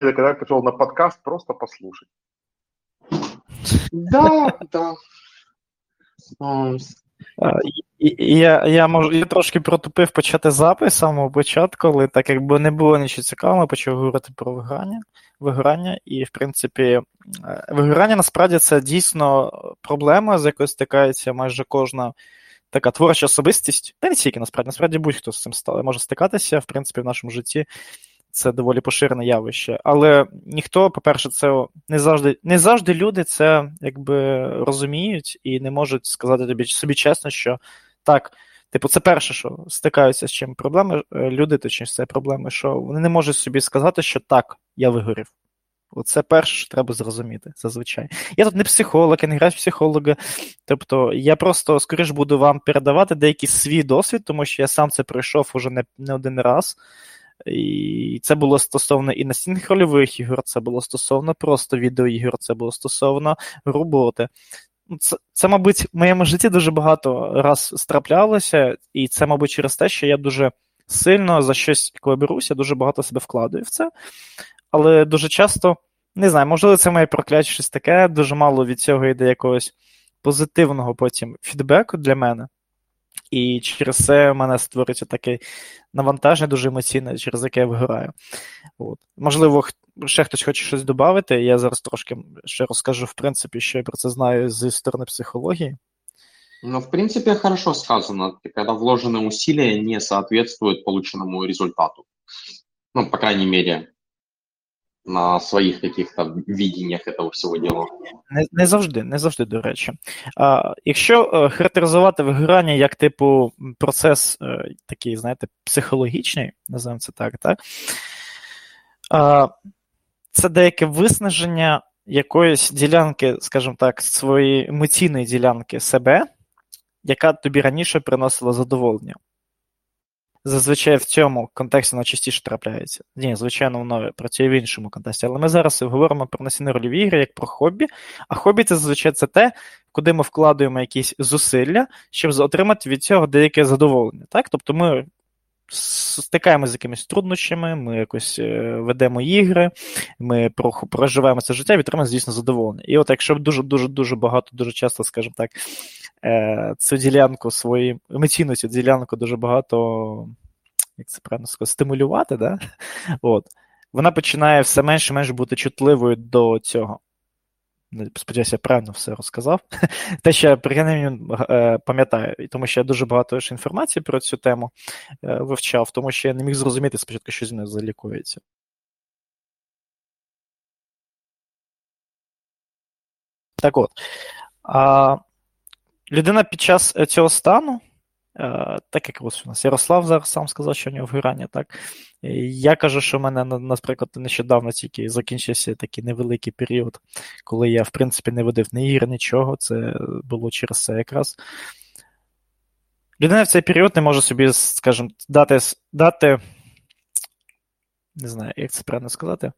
когда я пришел на подкаст просто послушать. Да, да. Я я, можу, я трошки протупив почати запис з самого початку, але так якби не було нічого цікавого, ми почав говорити про вигорання, вигорання. І, в принципі, е, вигорання насправді це дійсно проблема, з якою стикається майже кожна така творча особистість. Та не тільки насправді, насправді будь-хто з цим може стикатися, в принципі, в нашому житті. Це доволі поширене явище. Але ніхто, по-перше, це не завжди не завжди люди це якби розуміють і не можуть сказати тобі собі чесно, що так, типу, це перше, що стикаються з чим проблеми, е, люди, точніше, це проблеми, що вони не можуть собі сказати, що так, я вигорів. Оце перше, що треба зрозуміти зазвичай. Я тут не психолог, я не граю психолога. Тобто я просто, скоріш, буду вам передавати деякий свій досвід, тому що я сам це пройшов уже не, не один раз. І це було стосовно і настільних рольових ігор, це було стосовно просто відеоігор, це було стосовно роботи. Це, це, мабуть, в моєму житті дуже багато раз страплялося, і це, мабуть, через те, що я дуже сильно за щось, коли беруся, дуже багато себе вкладаю в це. Але дуже часто, не знаю, можливо, це моє прокляття щось таке, дуже мало від цього йде якогось позитивного потім фідбеку для мене. І через це в мене створюється таке навантаження дуже емоційне, через яке я вигораю. От. Можливо, ще хтось хоче щось додати. Я зараз трошки ще розкажу, в принципі, що я про це знаю зі сторони психології. Ну, в принципе, хорошо сказано, когда вложенные усилия не соответствуют полученному результату. Ну, по крайней мере, на своїх каких-то відіннях цього всього діла. Не не завжди, не завжди, до речі. А, Якщо е, характеризувати вигорання як типу процес е, такий, знаєте, психологічний, називаємо це так, так? А, це деяке виснаження якоїсь ділянки, скажімо так, своєї емоційної ділянки себе, яка тобі раніше приносила задоволення. Зазвичай в цьому контексті воно частіше трапляється. Ні, звичайно, воно працює в іншому контексті. Але ми зараз говоримо про настільні рольові ігри як про хобі. А хобі це зазвичай це те, куди ми вкладаємо якісь зусилля, щоб отримати від цього деяке задоволення. Так? Тобто ми стикаємося з якимись труднощами, ми якось е, ведемо ігри, ми проживаємо це життя і отримаємо, звісно, задоволення. І от якщо дуже-дуже дуже багато, дуже часто, скажімо так, е, цю ділянку свої емоційну цю ділянку дуже багато, як це правильно сказати, стимулювати, да? От. вона починає все менше і менше бути чутливою до цього. Сподіваюся, я правильно все розказав. Те, що я принаймні е, пам'ятаю, тому що я дуже багато інформації про цю тему е, вивчав, тому що я не міг зрозуміти спочатку, що з нею залікується. Так от. А, Людина під час цього стану Е, так як ось у нас Ярослав зараз сам сказав, що у нього вигорання, так. Я кажу, що в мене, наприклад, нещодавно тільки закінчився такий невеликий період, коли я, в принципі, не водив ні ігр, нічого. Це було через це якраз. Людина в цей період не може собі, скажімо, дати, дати не знаю, як це правильно сказати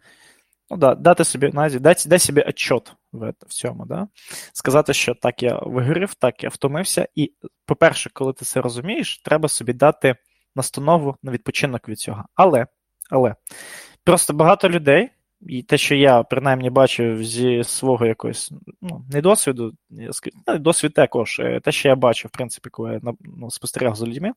ну да, дати собі навіть дати, дай собі отчет в, в цьому, да? сказати, що так я вигорів, так я втомився. І, по-перше, коли ти це розумієш, треба собі дати настанову на відпочинок від цього. Але, але просто багато людей. І те, що я принаймні бачив зі свого якогось ну, не досвіду, ну, досвід також, е, те, що я бачив, в принципі, коли я ну, спостерігав за людьми,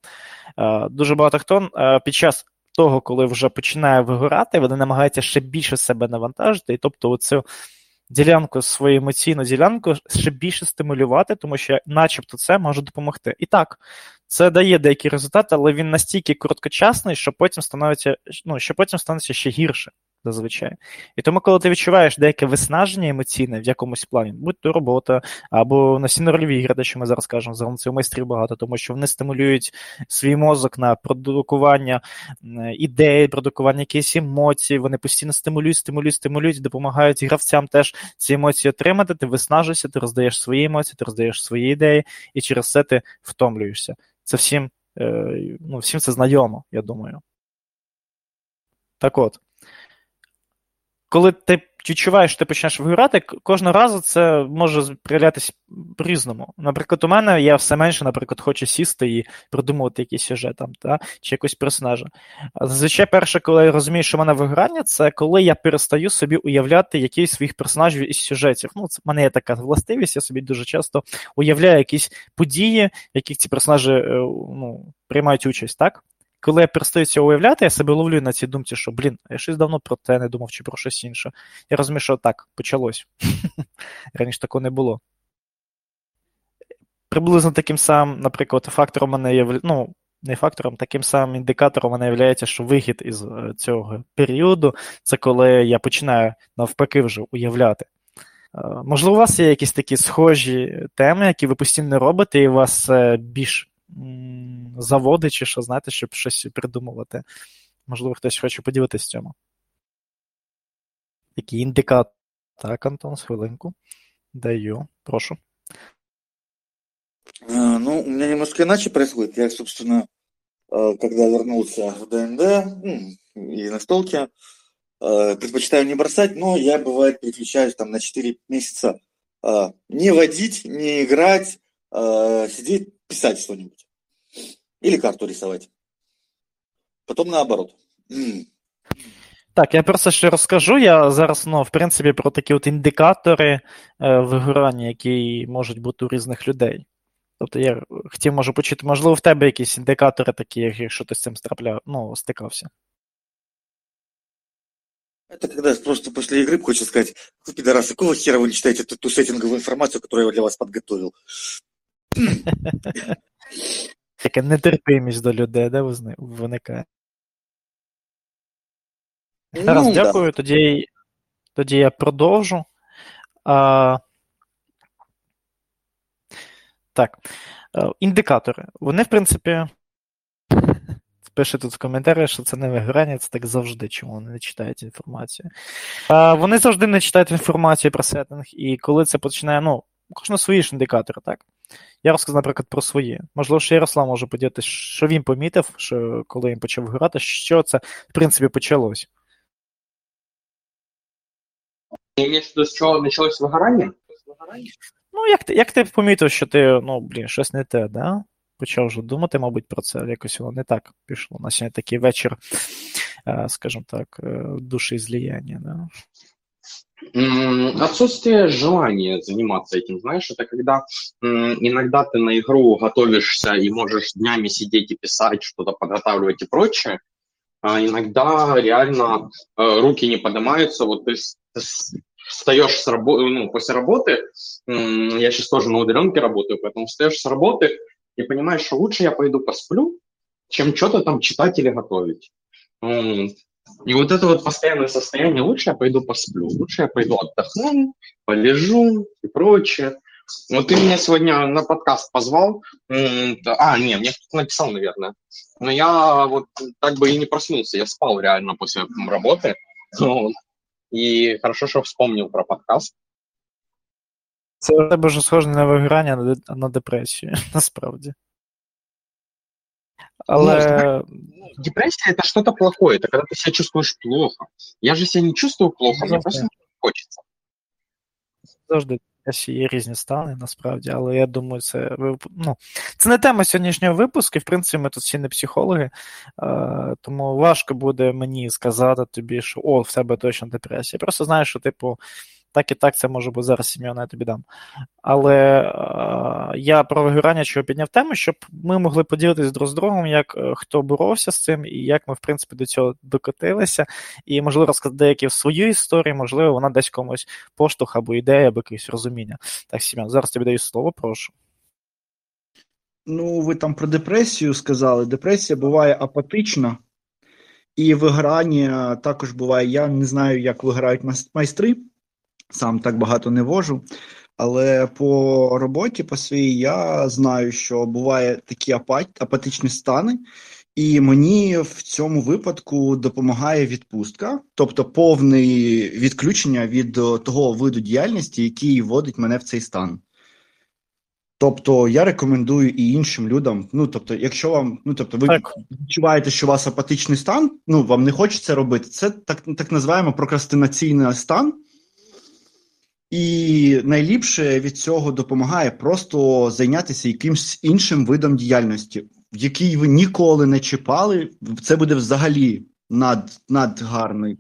е, дуже багато хто е, під час того, коли вже починає вигорати, вони намагаються ще більше себе навантажити, і тобто оцю ділянку, свою емоційну ділянку ще більше стимулювати, тому що, начебто, це може допомогти. І так, це дає деякі результати, але він настільки короткочасний, що потім становиться, ну, що потім становиться ще гірше зазвичай. І тому, коли ти відчуваєш деяке виснаження емоційне в якомусь плані, будь то робота, або настільно рольові ігри, що ми зараз кажемо, загалом це майстрів багато, тому що вони стимулюють свій мозок на продукування ідей, продукування якихось емоцій, вони постійно стимулюють, стимулюють, стимулюють, допомагають гравцям теж ці емоції отримати, ти виснажуєшся, ти роздаєш свої емоції, ти роздаєш свої ідеї, і через це ти втомлюєшся. Це всім, е, ну, всім це знайомо, я думаю. Так от коли ти відчуваєш, що ти почнеш виграти, кожного разу це може проявлятися по-різному. Наприклад, у мене я все менше, наприклад, хочу сісти і придумувати якийсь сюжет там, та, чи якось персонажа. Зазвичай, перше, коли я розумію, що в мене виграння, це коли я перестаю собі уявляти якийсь своїх персонажів із сюжетів. Ну, це в мене є така властивість, я собі дуже часто уявляю якісь події, в яких ці персонажі е, ну, приймають участь, так? Коли я перестаю це уявляти, я себе ловлю на цій думці, що, блін, я щось давно про те не думав чи про щось інше. Я розумію, що так, почалось. Раніше такого не було. Приблизно таким самим, наприклад, фактором мене є, ну, не фактором, таким самим індикатором мене є, що вихід із е, цього періоду це коли я починаю навпаки вже уявляти. Е, можливо, у вас є якісь такі схожі теми, які ви постійно робите, і у вас більш заводи, чи що, знаєте, щоб щось придумувати. Можливо, хтось хоче поділитися цьому. Який індикатор? Так, Антон, з хвилинку. Даю, прошу. А, ну, у меня немножко иначе происходит. Я, собственно, когда вернулся в ДНД ну, и на столке, предпочитаю не бросать, но я, бывает, переключаюсь там на 4 месяца не водить, не играть, сидеть, писать что-нибудь. Или карту рисовать. Потом наоборот. Так, я просто ще розкажу. Я зараз, ну, в принципі, про такі от індикатори е, вигорання, які можуть бути у різних людей. Тобто я хотів, можу почути, можливо, в тебе якісь індикатори такі, якщо ти з цим страпляв, ну, стикався. Это когда просто после игры хочется сказать, вы, пидорасы, какого хера вы не читаете ту, ту сеттинговую информацию, которую я для вас подготовил? Така нетерпимість до людей, де виникає. Раз, ну, дякую. Тоді тоді я продовжу. А, Так. Індикатори. Вони, в принципі, пише тут в коментарях, що це не виграння, це так завжди, чому вони не читають інформацію. А, Вони завжди не читають інформацію про сеттинг, і коли це починає, ну, кожен свої ж індикатори, так? Я розказав, наприклад, про свої. Можливо, що Ярослав може поділитися, що він помітив, що коли він почав грати, що це, в принципі, почалось. З чого почалось вигорання? Ну, як ти як ти помітив, що ти, ну, блін, щось не те, да? Почав вже думати, мабуть, про це. Якось воно не так пішло. На сьогодні такий вечір, е, скажімо так, е, душі зліяння, да? Отсутствие желания заниматься этим, знаешь, это когда иногда ты на игру готовишься и можешь днями сидеть и писать, что-то подготавливать и прочее, а иногда реально э, руки не поднимаются, вот ты, встаешь с работы, ну, после работы, я сейчас тоже на удаленке работаю, поэтому встаешь с работы и понимаешь, что лучше я пойду посплю, чем что-то там читать или готовить. И вот это вот постоянное состояние, лучше я пойду посплю, лучше я пойду отдохну, полежу и прочее. Вот ты меня сегодня на подкаст позвал. А, не, мне кто-то написал, наверное. Но я вот так бы и не проснулся. Я спал реально после работы. Вот. І хорошо, що вспомнив про подкаст. Це у тебе вже схоже на виграння, а на депресію, насправді. Але... Ну, депрессия это что-то плохое, это когда ты себя чувствуешь плохо. Я же себя не чувствую плохо, мне просто не хочеться. Завжди є різні стани, насправді, але я думаю, це ну, це не тема сьогоднішнього випуску. В принципі, ми тут всі не психологи, е, тому важко буде мені сказати тобі, що о, в тебе точно депресія. Я просто знаю, що, типу, так і так це може бути зараз сім'я, я тобі дам. Але е, я про вигорання чого підняв тему, щоб ми могли поділитися друг з другом, як е, хто боровся з цим, і як ми, в принципі, до цього докотилися. І, можливо, розказати деякі свою історію, можливо, вона десь комусь поштовх або ідея, або якесь розуміння. Так, Сім'ян, зараз тобі даю слово, прошу. Ну, ви там про депресію сказали. Депресія буває апатична, і виграння також буває. Я не знаю, як виграють майстри сам так багато не вожу. Але по роботі по своїй я знаю, що буває такі апатичні стани, і мені в цьому випадку допомагає відпустка, тобто повне відключення від того виду діяльності, який вводить мене в цей стан. Тобто я рекомендую і іншим людям. Ну тобто, якщо вам, ну тобто, ви так. відчуваєте, що у вас апатичний стан, ну вам не хочеться робити, це так так називаємо прокрастинаційний стан. І найліпше від цього допомагає просто зайнятися якимсь іншим видом діяльності, в який ви ніколи не чіпали. Це буде взагалі над, надгарний.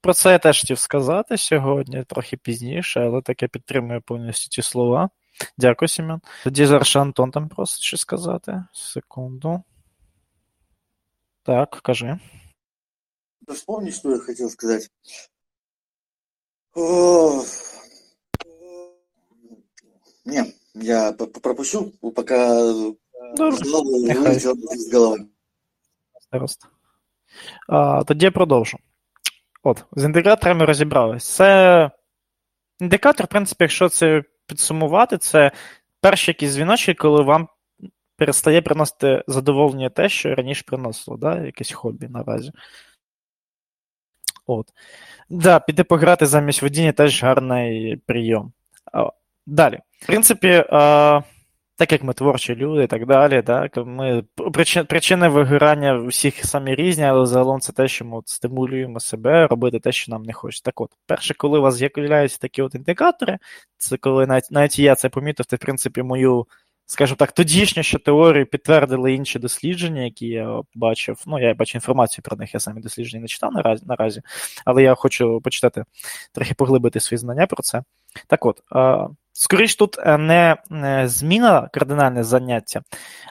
Про це я теж хотів сказати сьогодні, трохи пізніше, але так я підтримую повністю ці слова. Дякую, Семен. Тоді зараз Антон там просить щось сказати. Секунду. Так, кажи. Вспомни, что я хотел сказать. О, Не, я п- п- пропущу, пока Добре, с головы нехай. вылетело из головы. Гаразд. А, тоді я продовжу. От, з індикаторами розібрались. Це індикатор, в принципі, якщо це підсумувати, це перші якісь дзвіночки, коли вам перестає приносити задоволення те, що раніше приносило, да? якесь хобі наразі. От. Да, піти пограти замість водіння теж гарний прийом. Далі. В принципі, так як ми творчі люди і так далі, так, ми, причини, вигорання всіх самі різні, але загалом це те, що ми от стимулюємо себе робити те, що нам не хочеться. Так от, перше, коли у вас з'являються такі от індикатори, це коли навіть, навіть я це помітив, це, в принципі, мою, скажімо так, тодішню ще теорію підтвердили інші дослідження, які я бачив. Ну, я бачу інформацію про них, я самі дослідження не читав наразі, наразі але я хочу почитати, трохи поглибити свої знання про це. Так от, а, скоріш тут е, не е, зміна кардинальне заняття,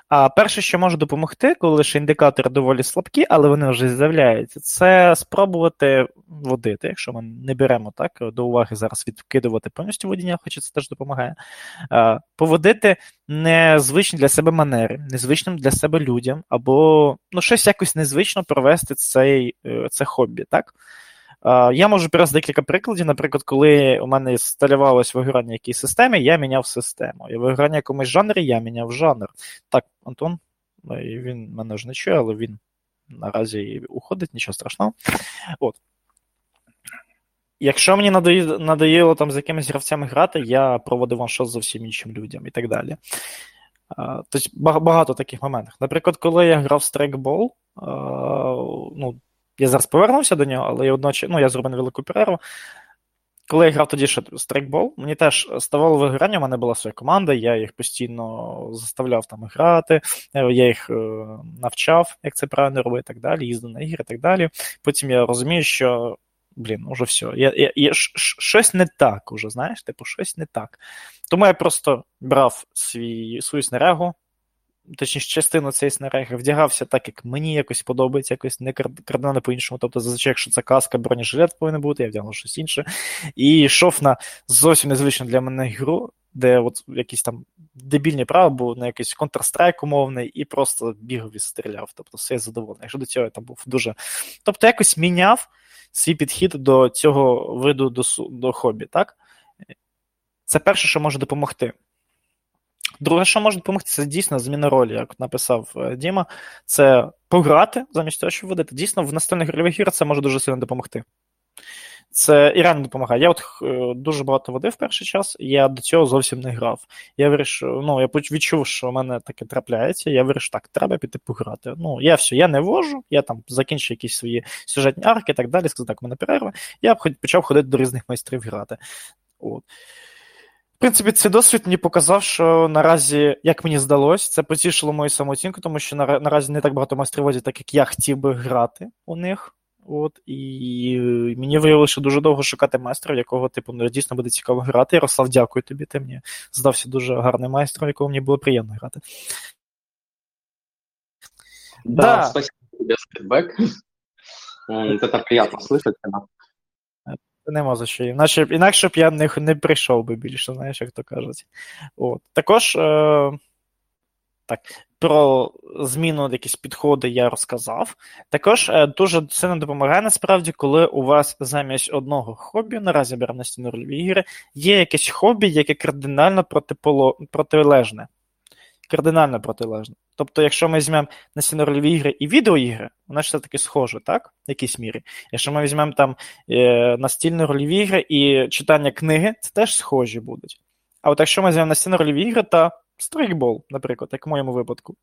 а перше, що може допомогти, коли лише індикатори доволі слабкі, але вони вже з'являються, це спробувати водити, якщо ми не беремо так до уваги зараз відкидувати повністю водіння, хоча це теж допомагає. Поводити незвичні для себе манери, незвичним для себе людям, або ну, щось якось незвично провести цей, е, це хобі, так? Е, Я можу привести декілька прикладів. Наприклад, коли у мене сталювалось вигорання в якійсь системі, я міняв систему. І вигорання в якомусь жанрі я міняв жанр. Так, Антон, ну, він мене ж не чує, але він наразі уходить, нічого страшного. От. Якщо мені надоїло, там з якимись гравцями грати, я проводив ваншот зовсім іншим людям і так далі. Тобто багато таких моментів. Наприклад, коли я грав в страйкбол, ну, я зараз повернувся до нього, але я одночасно, ну, я зробив невелику перерву. Коли я грав тоді ще страйкбол, мені теж ставало вигорання, у мене була своя команда, я їх постійно заставляв там грати, е, я їх е, навчав, як це правильно робити, і так далі, їздив на ігри і так далі. Потім я розумію, що. Блін, уже все. Я, я, я, щось не так уже, знаєш, типу, щось не так. Тому я просто брав свій, свою снарягу, точніше, частину цієї снаряги, вдягався так, як мені якось подобається, якось не кар- кардинально по-іншому. Тобто, зазвичай, якщо це каска, бронежилет повинен бути, я вдягнув щось інше. І йшов на зовсім незвичну для мене гру, де от якісь там дебільні права, був на якийсь Counter-Strike умовний, і просто бігав і стріляв. Тобто, все задоволений. Якщо до цього я там був дуже. Тобто, якось міняв свій підхід до цього виду до, до хобі, так? Це перше, що може допомогти. Друге, що може допомогти, це дійсно зміна ролі, як написав е, Діма. Це пограти замість того, щоб водити. Дійсно, в настольних гольових іграх це може дуже сильно допомогти. Це і реально допомагає. Я от е, дуже багато водив перший час, я до цього зовсім не грав. Я вирішив, ну, я відчув, що в мене таке трапляється. Я вирішив, так, треба піти пограти. Ну, я все, я не вожу, я там закінчу якісь свої сюжетні арки і так далі. Сказав, так, у мене перерва. Я почав ходити до різних майстрів грати. От. В принципі, цей досвід мені показав, що наразі, як мені здалось, це потішило мою самооцінку, тому що нара- наразі не так багато майстрів водять, так як я хотів би грати у них. От, і мені виявилося, що дуже довго шукати майстра, в якого, типу, ну, дійсно буде цікаво грати. Ярослав, дякую тобі. Ти мені здався дуже гарним майстром, в якого мені було приємно грати. Да, Да. спасибо тебе за фидбэк. М, Это приятно слышать. Нема за що. Іначе, інакше б я не, не прийшов би більше, знаєш, як то кажуть. От. Також е, так, про зміну якісь підходи я розказав. Також е, дуже сильно допомагає насправді, коли у вас замість одного хобі, наразі беремо настільні рольові ігри, є якесь хобі, яке кардинально протиполо, протилежне. Кардинально протилежне. Тобто, якщо ми візьмемо рольові ігри і відеоігри, воно ж все-таки схоже, так? В якійсь мірі. Якщо ми візьмемо там е, настільні рольові ігри і читання книги, це теж схожі будуть. А от якщо ми візьмемо настільні рольові ігри та стрейкбол, наприклад, як в моєму випадку.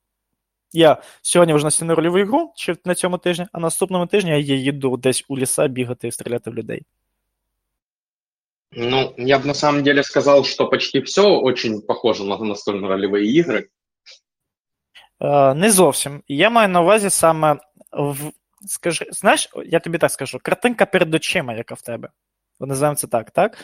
Я сьогодні вже настільну рольову ігру чи на цьому тижні, а наступному тижні я їду десь у ліса бігати і стріляти в людей. Ну, я бы на самом деле сказал, что почти все очень похоже на настольно-ролевые ігри. Е, Не зовсім. Я маю на увазі саме в. Скажи, знаєш, я тобі так скажу, картинка перед очима, яка в тебе. Називаємо це так, так?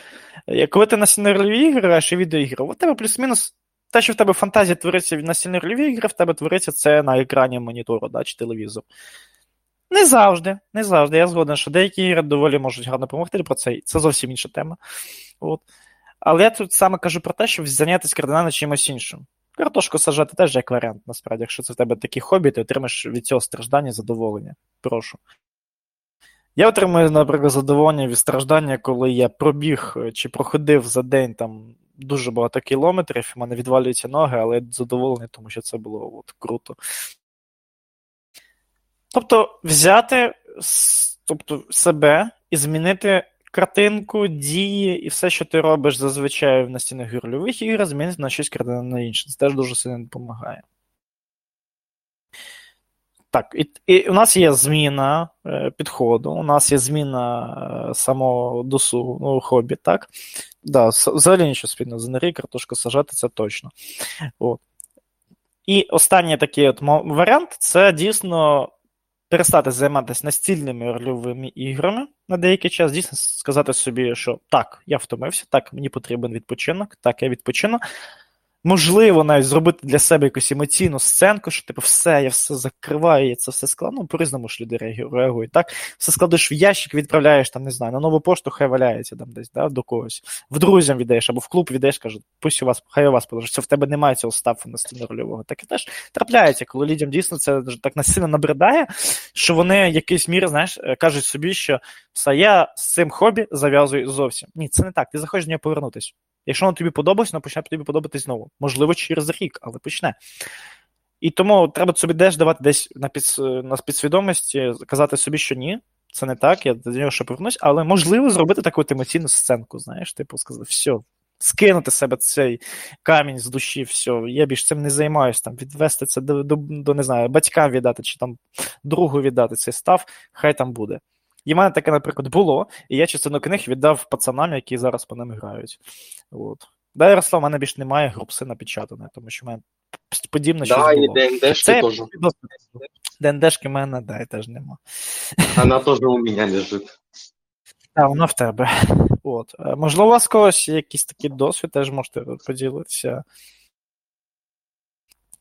Е, Коли ти настільно рольові ігри граєш і відеоігри, у тебе плюс-мінус те, що в тебе в фантазії твориться в настільно ігри, в тебе твориться це на екрані монітору да, чи телевізору. Не завжди, не завжди. Я згоден, що деякі ігри доволі можуть гарно допомогти про це. Це зовсім інша тема. От. Але я тут саме кажу про те, щоб зайнятися кардинально чимось іншим. Картошку сажати теж як варіант, насправді. Якщо це в тебе такі хобі, ти отримаєш від цього страждання задоволення. Прошу. Я отримую, наприклад, задоволення від страждання, коли я пробіг е, чи проходив за день там дуже багато кілометрів, в мене відвалюються ноги, але я задоволений, тому що це було от, круто. Тобто, взяти тобто, себе і змінити картинку, дії і все, що ти робиш зазвичай в настільних гірльових іграх, змінити на щось кардинально інше. Це теж дуже сильно допомагає. Так, і, і у нас є зміна е, підходу, у нас є зміна е, самого досугу, ну, хобі, так? Да, взагалі нічого спільного з картошку сажати, це точно. От. І останній такий от варіант це дійсно перестати займатися настільними рольовими іграми на деякий час, дійсно сказати собі, що так, я втомився, так, мені потрібен відпочинок, так, я відпочину. Можливо, навіть зробити для себе якусь емоційну сценку, що типу, все, я все закриваю, я це все складу. Ну, по-різному ж люди реагують. Так? Все складеш в ящик, відправляєш там, не знаю, на нову пошту, хай валяється там десь, да, до когось. В друзям віддаєш або в клуб віддаєш, кажуть, пусть у вас, хай у вас положить. В тебе немає цього ставу настільно рольового. Так і теж трапляється, коли людям дійсно це так насильно набридає, що вони якийсь мірі, знаєш, е, кажуть собі, що все, я з цим хобі зав'язую зовсім. Ні, це не так. Ти захочеш до нього повернутися. Якщо воно тобі подобається, воно почне тобі подобатись знову. Можливо, через рік, але почне. І тому треба собі теж давати десь на, під, на підсвідомості, казати собі, що ні, це не так, я до нього ще повернусь, але можливо зробити таку емоційну сценку, знаєш, типу сказати, все, скинути себе цей камінь з душі, все, я більш цим не займаюся, там, відвести це до, до, до, не знаю, батькам віддати, чи там другу віддати цей став, хай там буде. І в мене таке, наприклад, було, і я частину книг віддав пацанам, які зараз по ним грають. От. Да, Ярослав, в мене більше немає групси напечатаної, тому що в мене подібне щось Да, було. ДНДшки Це тоже. досвід. ДНДшки в мене, да, і теж нема. Она тоже у меня лежит. Так, вона в тебе. От. Е, Можливо, у вас когось якийсь такий досвід, теж можете поділитися.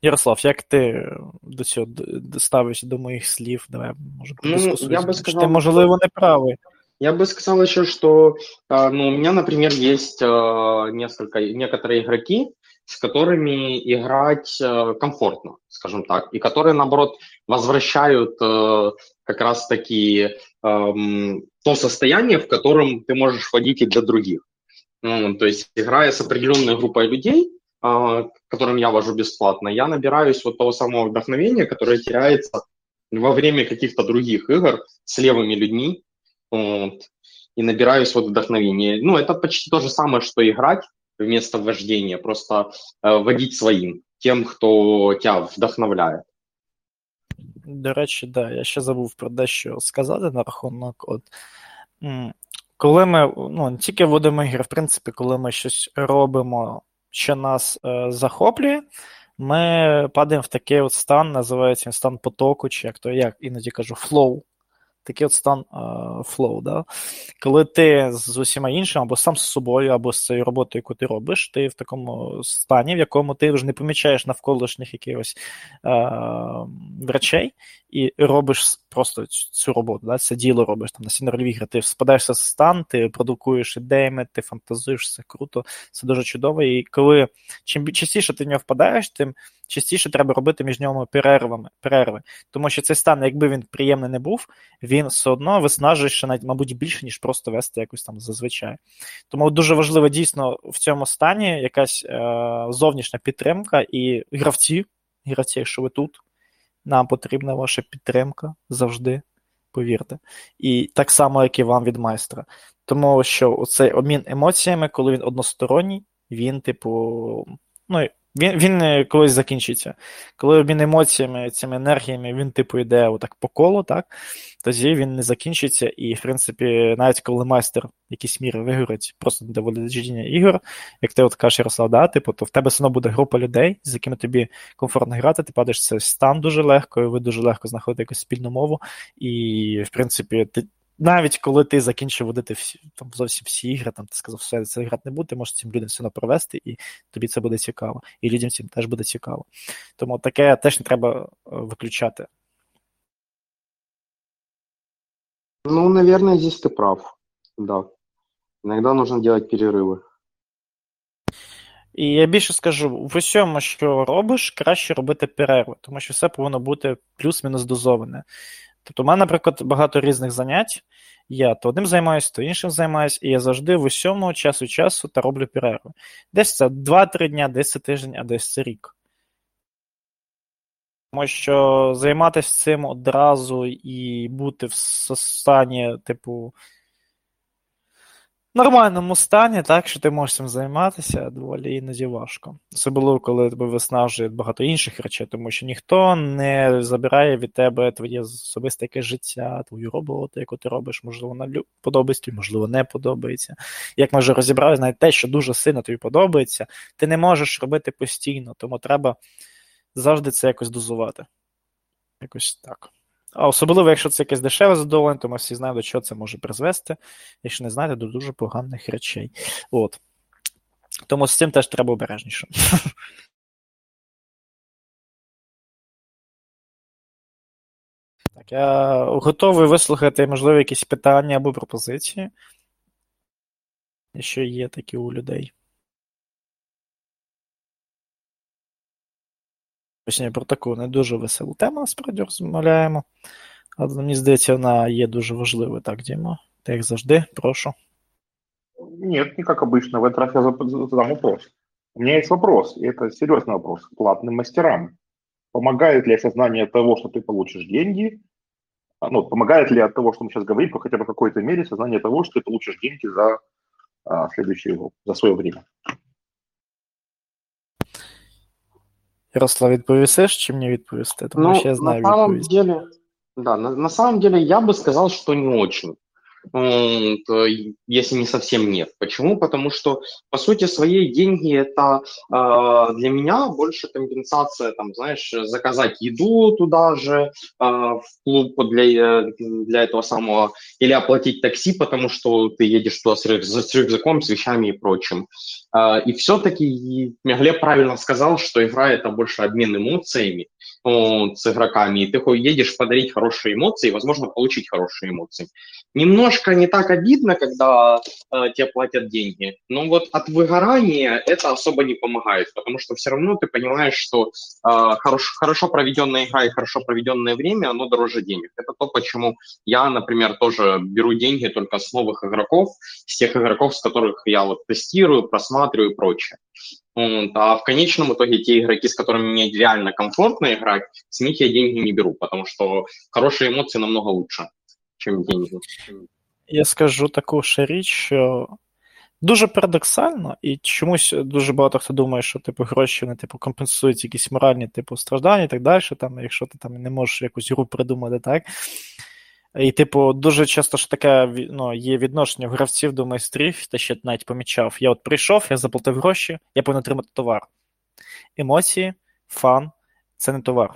Ярослав, як ти до цього д- д- ставишся до моїх слів? Давай, може, Ну, подискусуємо. я би Чи сказав, ти, можливо, не правий. Я бы сказал еще, что а, ну, у меня, например, есть а, несколько, некоторые игроки, с которыми играть а, комфортно, скажем так, и которые, наоборот, возвращают а, как раз-таки ам, то состояние, в котором ты можешь входить и для других. Ну, то есть, играя с определенной группой людей, а, которым я вожу бесплатно, я набираюсь вот того самого вдохновения, которое теряется во время каких-то других игр с левыми людьми, вот, и набираюсь вот вдохновения. Ну, это почти то же самое, что играть вместо вождения, просто э, водить своим, тем, кто тебя вдохновляет. До речі, да, я ще забув про дещо сказати на рахунок. От, м, коли ми ну, не тільки водимо ігри, в принципі, коли ми щось робимо, що нас е, захоплює, ми падаємо в такий от стан, називається він стан потоку, чи як то як іноді кажу, flow. Такий от стан flow, да? коли ти з усіма іншими, або сам з собою, або з цією роботою, яку ти робиш, ти в такому стані, в якому ти вже не помічаєш навколишніх якихось е, речей і робиш просто цю роботу, да? це діло робиш там настільні рольові ігри, ти спадаєшся в стан, ти продукуєш ідеями, ти фантазуєш, це круто, це дуже чудово. І коли чим частіше ти в нього впадаєш, тим частіше треба робити між ньому перервами, перерви. Тому що цей стан, якби він приємний не був, він все одно виснажує ще навіть, мабуть, більше, ніж просто вести якось там зазвичай. Тому дуже важливо дійсно в цьому стані якась е, зовнішня підтримка і гравці, гравці, якщо ви тут, нам потрібна ваша підтримка завжди, повірте. І так само, як і вам від майстра. Тому що цей обмін емоціями, коли він односторонній, він, типу, ну, Він він е, колись закінчиться. Коли обмін емоціями, цими енергіями, він, типу, йде отак по колу, так, тоді він не закінчиться. І, в принципі, навіть коли майстер якісь міри вигорить, просто для володіння ігор, як ти от кажеш, Ярослав, да, типу, то в тебе все одно буде група людей, з якими тобі комфортно грати, ти падаєш цей стан дуже легко, і ви дуже легко знаходите якусь спільну мову. І, в принципі, ти навіть коли ти закінчив водити всі там зовсім всі ігри, там ти сказав, все це грати не буде, ти можеш цим людям все одно провести, і тобі це буде цікаво. І людям цим теж буде цікаво. Тому таке теж не треба е, виключати. Ну, наверное, здесь ты прав. Да. Иногда нужно делать перерывы. І я більше скажу: в усьому, що робиш, краще робити перерви, тому що все повинно бути плюс-мінус дозоване. Тобто, у мене, наприклад, багато різних занять. Я то одним займаюся, то іншим займаюся, і я завжди в усьому час від часу та роблю перерви. Десь це 2-3 дня, десь це тиждень, а десь це рік. Тому що займатися цим одразу і бути в стані, типу, нормальному стані, так, що ти можеш цим займатися, доволі іноді важко. Особливо, коли тебе виснажує багато інших речей, тому що ніхто не забирає від тебе твоє особисте якесь життя, твою роботу, яку ти робиш, можливо, вона подобається, можливо, не подобається. Як ми вже розібрали, навіть те, що дуже сильно тобі подобається, ти не можеш робити постійно, тому треба завжди це якось дозувати. Якось так. А особливо, якщо це якесь дешеве задоволення, то ми всі знаємо, до чого це може призвести, якщо не знаєте, до дуже поганих речей. От. Тому з цим теж треба обережніше. Так, я готовий вислухати, можливо, якісь питання або пропозиції, якщо є такі у людей. Сьогодні про таку не дуже веселу тему насправді розмовляємо. Але мені здається, вона є дуже важливою. Так, Діма? Ти як завжди, прошу. Нет, не как обычно. В этот раз я задам вопрос. У меня есть вопрос, и это серьезный вопрос к платным мастерам. Помогает ли осознание того, что ты получишь деньги, ну, помогает ли от того, что мы сейчас говорим, по хотя бы в какой-то мере сознание того, что ты получишь деньги за а, следующий год, за свое время? Ярослав, відповісиш чи мені відповісти? Тому ну, що я знаю на самом відповідь. деле, да, на, на самом деле я бы сказал, что не очень. Если не совсем нет. Почему? Потому что, по сути, свои деньги это э, для меня больше компенсация, там, знаешь, заказать еду туда же, э, в клуб для, для этого самого, или оплатить такси, потому что ты едешь туда с, с рюкзаком, с вещами и прочим. Э, и все-таки Глеб правильно сказал, что игра это больше обмен эмоциями, с игроками, и ты едешь подарить хорошие эмоции, возможно, получить хорошие эмоции. Немножко не так обидно, когда э, тебе платят деньги, но вот от выгорания это особо не помогает, потому что все равно ты понимаешь, что э, хорошо, хорошо проведенная игра и хорошо проведенное время, оно дороже денег. Это то, почему я, например, тоже беру деньги только с новых игроков, с тех игроков, с которых я вот тестирую, просматриваю и прочее. А в конечном итоге те игроки, с которыми мне реально комфортно играть, с них я деньги не беру, потому что хорошие эмоции намного лучше, чем деньги. Я скажу таку ще річ, що дуже парадоксально, і чомусь дуже багато хто думає, що типу гроші вони типу компенсують якісь моральні типу страждання і так далі. Там, якщо ти там не можеш якусь гру придумати, так. І, типу, дуже часто ж таке ну, є відношення гравців до майстрів, те, що навіть помічав. Я от прийшов, я заплатив гроші, я повинен отримати товар. Емоції, фан це не товар.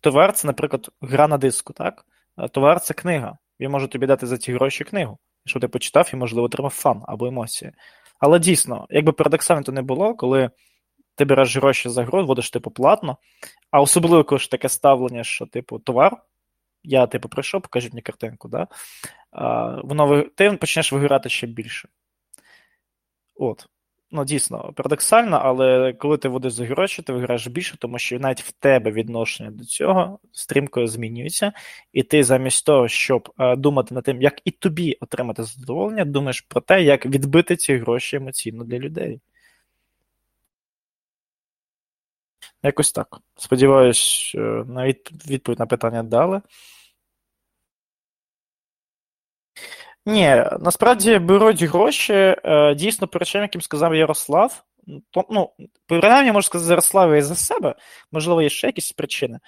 Товар це, наприклад, гра на диску, так? Товар це книга. Він може тобі дати за ці гроші книгу, щоб ти почитав і, можливо, отримав фан або емоції. Але дійсно, якби парадоксально то не було, коли ти береш гроші за гру, вводиш типу платно, а особливо, коли ж таке ставлення, що, типу, товар я типу прийшов, покажіть мені картинку, да? а, воно ти почнеш виграти ще більше. От. Ну, дійсно, парадоксально, але коли ти водиш за гроші, ти виграєш більше, тому що навіть в тебе відношення до цього стрімко змінюється, і ти замість того, щоб а, думати над тим, як і тобі отримати задоволення, думаєш про те, як відбити ці гроші емоційно для людей. Якось так. Сподіваюсь, на відповідь на питання дали. Ні, насправді беруть гроші дійсно по яким сказав Ярослав. ну, принаймні, можу сказати, за Ярослава і за себе, можливо, є ще якісь причини.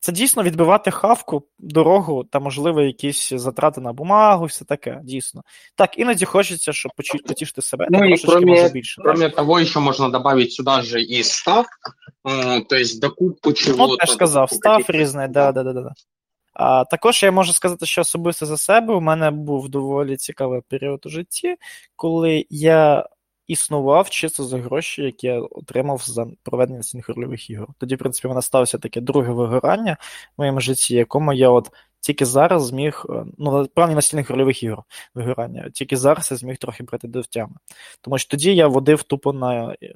Це дійсно відбивати хавку, дорогу та, можливо, якісь затрати на бумагу, все таке, дійсно. Так, іноді хочеться, щоб потішити себе ну, трошечки кроме, може більше. Кроме того, еще можно добавить сюда же и став, то есть докупку чего-то. Ну, теж сказав, став різний, да, да, да, да. А також я можу сказати, що особисто за себе у мене був доволі цікавий період у житті, коли я існував чисто за гроші, які я отримав за проведення цих рольових ігор. Тоді, в принципі, мене сталося таке друге вигорання в моєму житті, якому я от тільки зараз зміг, е, ну, правильно настільних рольових ігор вигорання, тільки зараз я зміг трохи брати до втями. Тому що тоді я водив тупо на е,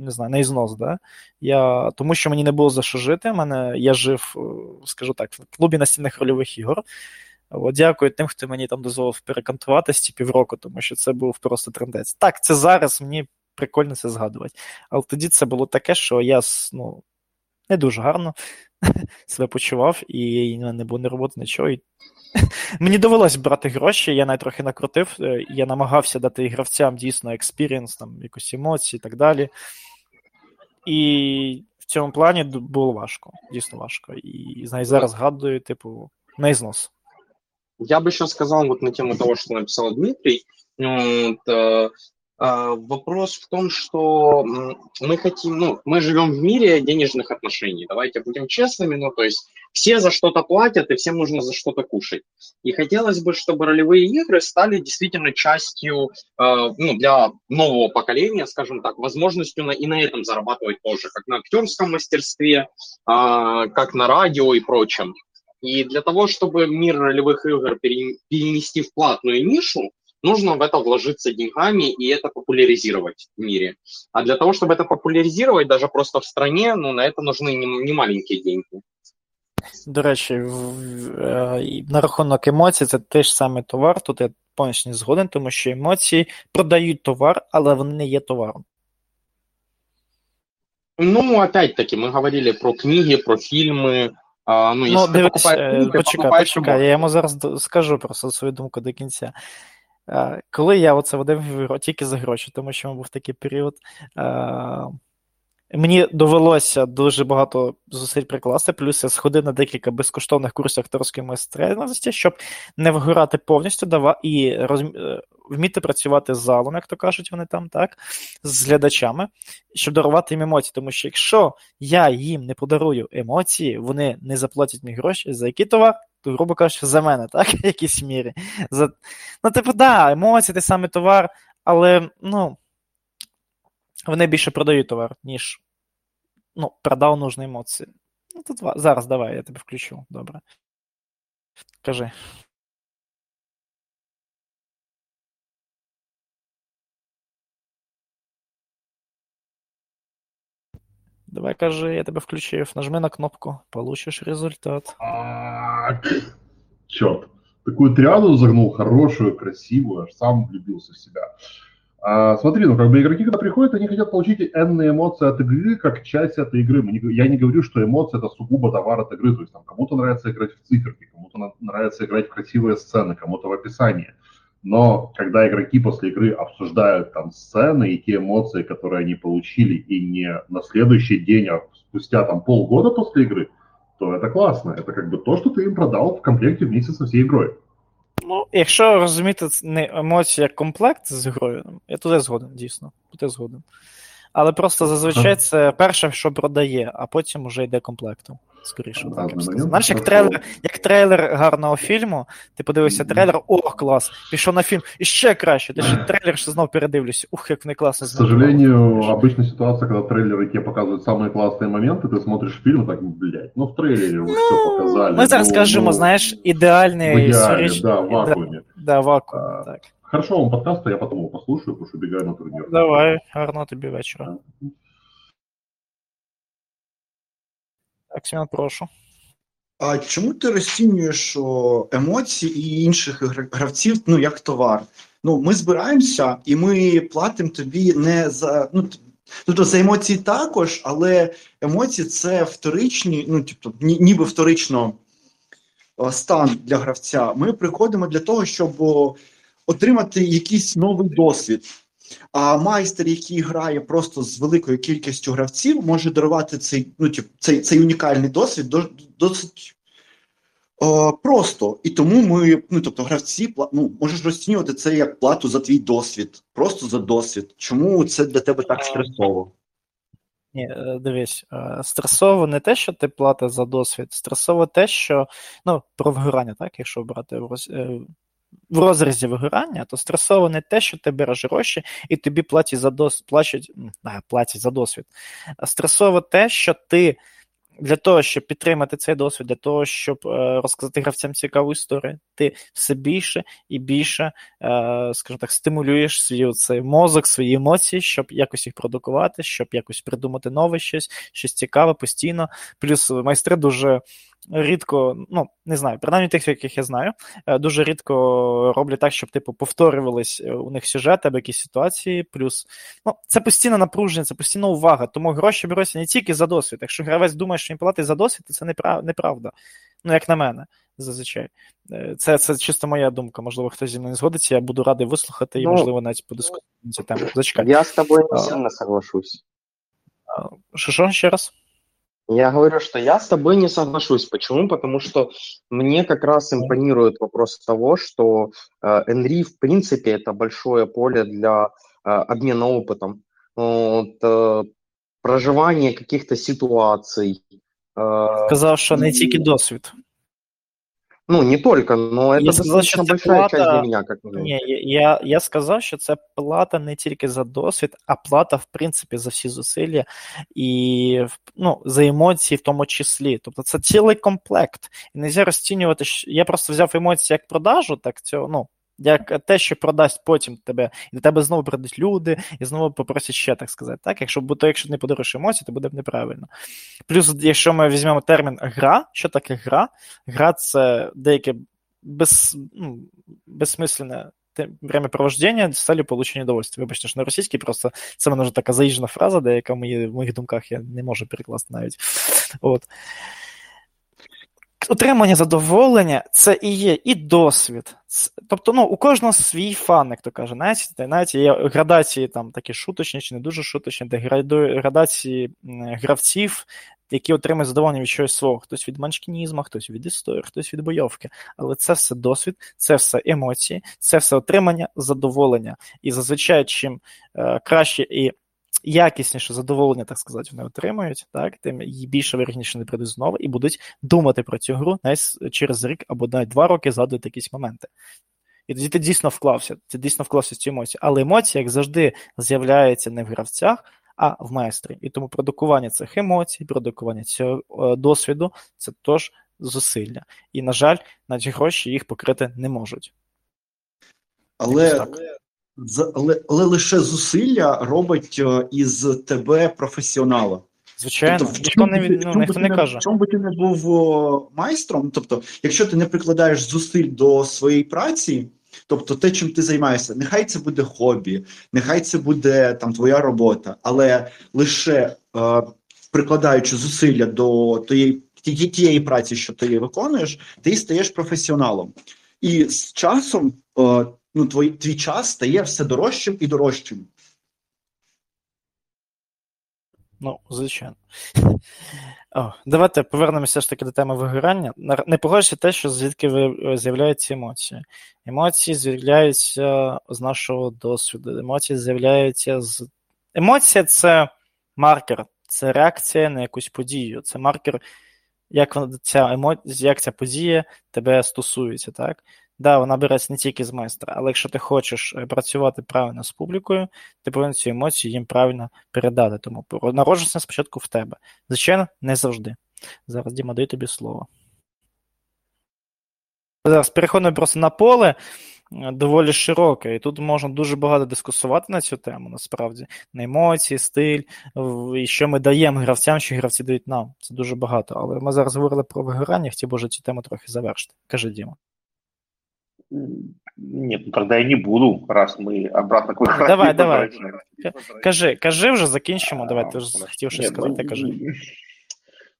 не знаю, на ізнос, да? Я, тому що мені не було за що жити. Мене, Я жив, е, скажу так, в клубі настільних рольових ігор. От, Дякую тим, хто мені там дозволив перекантуватись ці півроку, тому що це був просто трендець. Так, це зараз мені прикольно це згадувати. Але тоді це було таке, що я ну, не дуже гарно себе почував, і не було ні роботи, нічого. І... Мені довелось брати гроші, я навіть трохи накрутив, е, я намагався дати гравцям дійсно experience, там, якусь емоції і так далі. І в цьому плані було важко, дійсно важко. І знаю, зараз згадую, типу, на ізнос. Я бы еще сказал вот на тему того, что написал Дмитрий. Вот, э, э, вопрос в том, что мы хотим, ну, мы живем в мире денежных отношений. Давайте будем честными, ну, то есть все за что-то платят, и всем нужно за что-то кушать. И хотелось бы, чтобы ролевые игры стали действительно частью, э, ну, для нового поколения, скажем так, возможностью на, и на этом зарабатывать тоже, как на актерском мастерстве, э, как на радио и прочем. И для того, чтобы мир ролевых игр перенести в платную нишу, нужно в это вложиться деньгами и это популяризировать в мире. А для того, чтобы это популяризировать даже просто в стране, ну, на это нужны не, не маленькие деньги. До речі, на рахунок емоцій це теж саме товар. Тут я повністю не згоден, тому що емоції продають товар, але вони не є товаром. Ну, опять-таки, мы говорили про книги, про фильмы, а, ну, ну дивись, покупаєш, почекай, почекай, я йому зараз скажу просто свою думку до кінця. Коли я оце водив тільки за гроші, тому що був такий період. Мені довелося дуже багато зусиль прикласти, плюс я сходив на декілька безкоштовних курсів акторської майстерності, щоб не вигорати повністю дава і роз... Е, вміти працювати з залом, як то кажуть вони там, так, з глядачами, щоб дарувати їм емоції. Тому що якщо я їм не подарую емоції, вони не заплатять мені гроші, за який товар, то, грубо кажучи, за мене, так, в якійсь мірі. За... Ну, типу, да, емоції, той самий товар, але, ну. Вони більше продають товар, ніж ну, продав нужні емоції. Ну, тут Зараз давай, я тебе включу. Добре. Кажи. Давай кажи, я тебе включив. Нажми на кнопку, получишь результат. Черт. Такую триаду загнул хорошую, красивую, аж сам влюбился в себя. А, смотри, ну как бы игроки, когда приходят, они хотят получить энные эмоции от игры как часть этой игры. Не, я не говорю, что эмоции это сугубо товар от игры. То есть там кому-то нравится играть в циферки, кому-то нравится играть в красивые сцены, кому-то в описании. Но когда игроки после игры обсуждают там сцены и те эмоции, которые они получили, и не на следующий день, а спустя там полгода после игры, то это классно. Это как бы то, что ты им продал в комплекте вместе со всей игрой. Ну, якщо розуміти не емоції як комплект з грою, я туди згоден, дійсно. Туди згоден. Але просто зазвичай це перше, що продає, а потім вже йде комплектом Скоріше, так я б сказав. Знаєш, як трейлер, як трейлер гарного фільму, ти подивився трейлер, о, клас, пішов на фільм, і ще краще, ти ще трейлер ще знов передивлюся. Ух, як вони класно К сожалению, обычная ситуация, когда трейлеры тебе показывают самые классные моменты, ты смотришь фильм и так, блядь, ну в трейлере уже ну, все показали. Ми зараз ну, скажемо, ну, знаєш, ідеальний... В ідеалі, да, в вакууме. Да, вакуум, а, так. Хорошо вам подкаст, а я потом его послушаю, потому что бегаю на турнир. Давай, гарного тобі вечора. Так, Семен, прошу. А чому ти розцінюєш емоції і інших гравців ну, як товар? Ну, Ми збираємося і ми платимо тобі не за. ну, Тобто за емоції також, але емоції це вторичні, ну, тобто, ніби вторично стан для гравця. Ми приходимо для того, щоб отримати якийсь новий досвід. А майстер, який грає просто з великою кількістю гравців, може дарувати цей ну, тип, цей, цей унікальний досвід досить о, просто. І тому ми, ну тобто, гравці ну, можеш розцінювати це як плату за твій досвід, просто за досвід. Чому це для тебе так стресово? Ні, е, дивись, е, стресово не те, що ти платиш за досвід, стресово те, що ну, про вигорання, так, якщо брати в. Е, в розрізі вигорання, то стресово не те, що ти береш гроші і тобі платять за досвід, платять, платять за досвід. А стресово те, що ти для того, щоб підтримати цей досвід, для того, щоб е, розказати гравцям цікаву історію, ти все більше і більше, е, скажімо так, стимулюєш свій цей мозок, свої емоції, щоб якось їх продукувати, щоб якось придумати нове щось, щось цікаве постійно. Плюс майстри дуже рідко, ну не знаю, принаймні тих, яких я знаю, е, дуже рідко роблять так, щоб типу повторювались е, у них сюжети або якісь ситуації. Плюс ну, це постійна напруження, це постійна увага. Тому гроші беруться не тільки за досвід. Якщо гравець думає, що він платить за досвід, то це неправда. Ну, як на мене, зазвичай. Е, це це чисто моя думка. Можливо, хтось зі мною не згодиться. Я буду радий вислухати і, ну, можливо, навіть подискутувати цю тему. Зачекай. Я з тобою не сильно соглашусь. Що, що ще раз? Я говорю, что я с тобой не соглашусь. Почему? Потому что мне как раз импонирует вопрос того, что э, Энри, в принципе, это большое поле для э, обмена опытом, вот, э, проживания каких-то ситуаций. Э, Сказав, що не тільки досвід. Ну, не только, но це я сказав, що большая плата... часть для меня, как Ні, я, я сказав, що це плата не тільки за досвід, а плата, в принципі, за всі зусилля і ну, за емоції в тому числі. Тобто це цілий комплект. І не можна розцінювати, що я просто взяв емоції як продажу, так цього, ну, як те, що продасть потім тебе, і до тебе знову прийдуть люди, і знову попросять ще так сказати. Так? Якщо бо то якщо не подаруєш емоції, то буде б неправильно. Плюс, якщо ми візьмемо термін гра, що таке гра? Гра це деяке без, ну, безсмисленне времяпровождення з целью получення удовольствия. Вибачте, що на російській просто це мене вже така заїжджена фраза, деяка в моїх думках я не можу перекласти навіть. От. Отримання задоволення це і є і досвід. Тобто, ну, у кожного свій фан, як то каже, навіть, навіть є градації там такі шуточні чи не дуже шуточні, де градації гравців, які отримують задоволення від чогось свого. Хтось від манчкінізму, хтось від історії, хтось від бойовки. Але це все досвід, це все емоції, це все отримання задоволення. І зазвичай, чим е, краще і якісніше задоволення, так сказати, вони отримують, так, тим більше вирогніше не прийдуть знову і будуть думати про цю гру навіть через рік або навіть два роки згадують якісь моменти. І тоді ти дійсно вклався, ти дійсно вклався в цю емоцію. Але емоція, як завжди, з'являється не в гравцях, а в майстрі. І тому продукування цих емоцій, продукування цього е, досвіду це теж зусилля. І, на жаль, навіть гроші їх покрити не можуть. Але але, але лише зусилля робить е, із тебе професіонала. Звичайно, тобто, ніхто не від... ну, ніхто не каже. Чому би ти не був майстром? Тобто, якщо ти не прикладаєш зусиль до своєї праці, тобто те, чим ти займаєшся, нехай це буде хобі, нехай це буде там твоя робота, але лише е, прикладаючи зусилля до тієї, тієї праці, що ти виконуєш, ти стаєш професіоналом. І з часом е, ну, твій, твій час стає все дорожчим і дорожчим. Ну, звичайно. О, Давайте повернемося ж таки до теми вигорання. Не погоджуйся те, що звідки е, з'являються емоції. Емоції з'являються з нашого досвіду. Емоції з'являються з. Емоція це маркер, це реакція на якусь подію. Це маркер, як ця емо... як ця подія тебе стосується. так? Да, вона береться не тільки з майстра, але якщо ти хочеш е, працювати правильно з публікою, ти повинен цю емоцію їм правильно передати. Тому народжується спочатку в тебе. Звичайно, не завжди. Зараз Діма, даю тобі слово. Зараз переходимо просто на поле е, доволі широке, і тут можна дуже багато дискусувати на цю тему, насправді. На емоції, стиль, і що ми даємо гравцям, що гравці дають нам. Це дуже багато. Але ми зараз говорили про вигорання, хотів би вже цю тему трохи завершити. Кажи, Діма. Нет, ну тогда я не буду, раз мы обратно к выходу. Давай, давай. Кажи, кажи вже закінчимо, давай, ты же хотел что сказать, ну, кажи.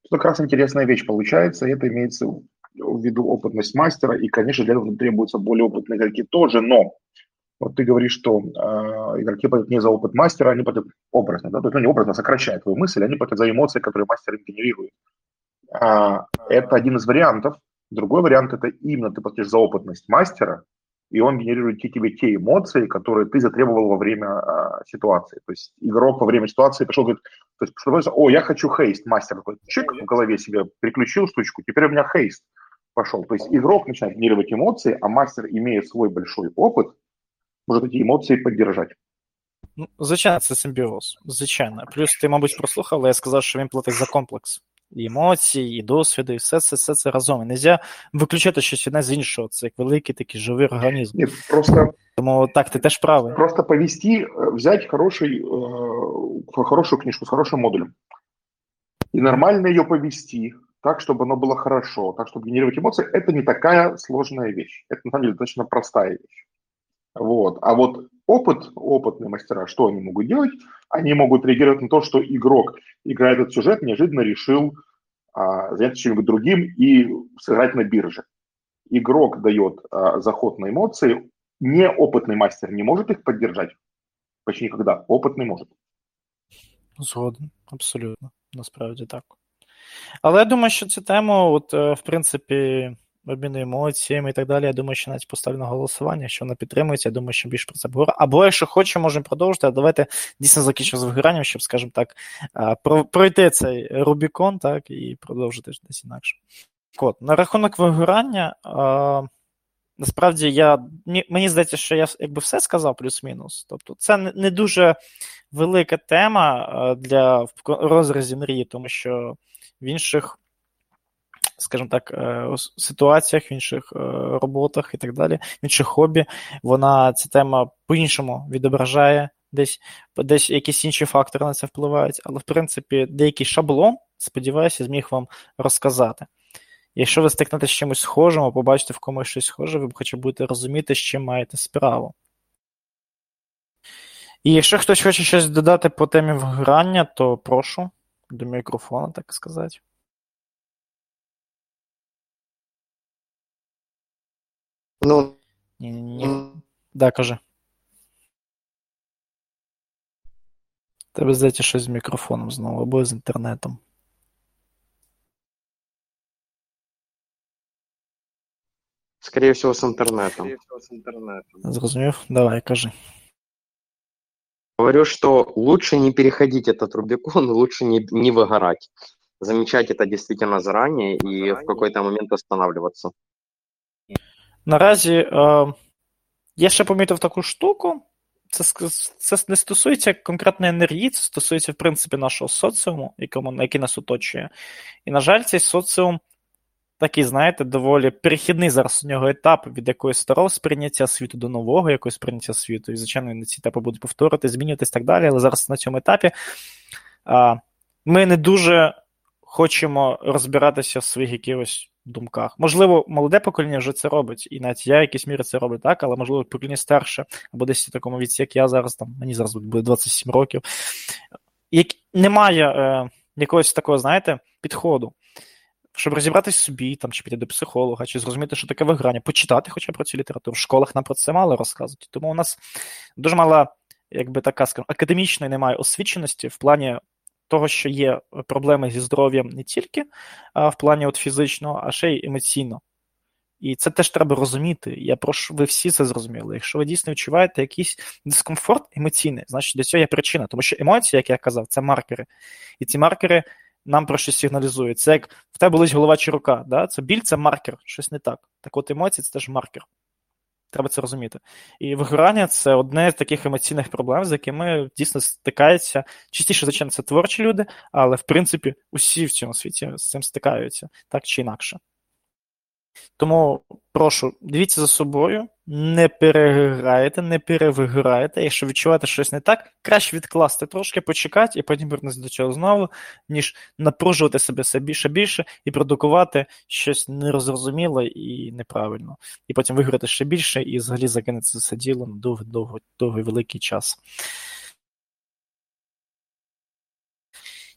Тут как раз интересная вещь получается, это имеется в виду опытность мастера, и, конечно, для этого требуются более опытные игроки тоже, но Вот ты говоришь, что э, игроки платят не за опыт мастера, они платят образно, да, то есть, ну, не образно, сокращая твою мысль, они платят за эмоции, которые мастер им генерирует. А, это один из вариантов. Другой вариант – это именно ты платишь за опытность мастера, и он генерирует тебе те эмоции, которые ты затребовал во время а, ситуации. То есть игрок во время ситуации пришел, говорит, то есть, что, о, я хочу хейст, мастер такой, чик, в голове себе приключил штучку, теперь у меня хейст пошел. То есть игрок начинает генерировать эмоции, а мастер, имея свой большой опыт, может эти емоції підтримати. Ну, звичайно, це симбіоз. Звичайно. Плюс ти, мабуть, прослухав, але я сказав, що він платить за комплекс. І емоції, і досвіди, і все це все це разом. І не можна виключати щось одне з іншого. Це як великий такий живий організм. Ні, просто... Тому так, ти теж правий. Просто повести, взять хороший, э, хорошую книжку с хорошим модулем и нормально ее повести, так, чтобы оно было хорошо, так, чтобы генерировать эмоции, это не такая сложная вещь. Это, на самом деле, достаточно простая вещь. Вот. А вот опыт, опытные мастера, что они могут делать? Они могут реагировать на то, что игрок, играя этот сюжет, неожиданно решил а, заняться чем-нибудь другим и сыграть на бирже. Игрок дает а, заход на эмоции, неопытный мастер не может их поддержать. Почти никогда. Опытный может. Згоден, абсолютно. Насправді так. Але я думаю, що цю тему, от, в принципі, обміну емоціями і так далі. Я думаю, що навіть поставлю на голосування, якщо вона підтримується, я думаю, що більше про це поговорю. Або, якщо хоче, можемо продовжити, а давайте дійсно закінчимо з вигоранням, щоб, скажімо так, пройти цей Рубікон, так, і продовжити десь інакше. От, на рахунок вигорання. Насправді, я, мені здається, що я якби все сказав, плюс-мінус. Тобто, це не дуже велика тема для розрізі мрії, тому що в інших скажімо так, е, ситуаціях, в інших е, роботах і так далі, в інших хобі, вона ця тема по-іншому відображає, десь десь якісь інші фактори на це впливають, але в принципі деякий шаблон, сподіваюся, зміг вам розказати. Якщо ви стикнете з чимось схожим, або побачите в комусь щось схоже, ви хоча будете розуміти, з чим маєте справу. І якщо хтось хоче щось додати по темі вграння, то прошу до мікрофона, так сказати. Ну. Ні, ні, ні. Да, кажи. Тебе здається щось з мікрофоном знову, або з інтернетом. Скорее всего, с интернетом. Зрозумів? Давай, кажи. Говорю, что лучше не переходить этот Рубикон, лучше не, не выгорать. Замечать это действительно заранее и в какой-то момент останавливаться. Наразі е, я ще помітив таку штуку. Це це не стосується конкретної енергії, це стосується, в принципі, нашого соціуму, якому, який нас оточує. І, на жаль, цей соціум такий, знаєте, доволі перехідний зараз у нього етап від якогось старого сприйняття світу до нового якогось сприйняття світу. І, звичайно, ці етапи будуть повторити, змінюватись і так далі. Але зараз на цьому етапі а, ми не дуже хочемо розбиратися в своїх якихось думках. Можливо, молоде покоління вже це робить, і навіть я в якійсь мірі це роблю, так, але можливо, покоління старше, або десь в такому віці, як я зараз, там, мені зараз буде 27 років. Як Немає е, якогось такого, знаєте, підходу. Щоб розібратися собі, там, чи піти до психолога, чи зрозуміти, що таке виграння, почитати хоча б про цю літературу. В школах нам про це мало розказують. Тому у нас дуже мала, якби така, скажімо, академічної немає освіченості в плані того, що є проблеми зі здоров'ям не тільки а, в плані от фізичного, а ще й емоційно. І це теж треба розуміти. Я прошу, ви всі це зрозуміли. Якщо ви дійсно відчуваєте якийсь дискомфорт емоційний, значить до цього є причина. Тому що емоції, як я казав, це маркери. І ці маркери нам про щось сигналізують. Це як в тебе болить голова чи рука. Да? Це біль, це маркер, щось не так. Так от емоції це теж маркер. Треба це розуміти. І вигорання це одне з таких емоційних проблем, з якими дійсно стикаються. Частіше, звичайно, це творчі люди, але в принципі усі в цьому світі з цим стикаються так чи інакше. Тому прошу, дивіться за собою, не переграєте, не перевиграєте. Якщо відчуваєте щось не так, краще відкласти трошки, почекати і потім вернутися до цього знову, ніж напружувати себе все більше більше і продукувати щось нерозрозуміле і неправильно. І потім виграти ще більше і взагалі закинути це діло на довгий довгий великий час.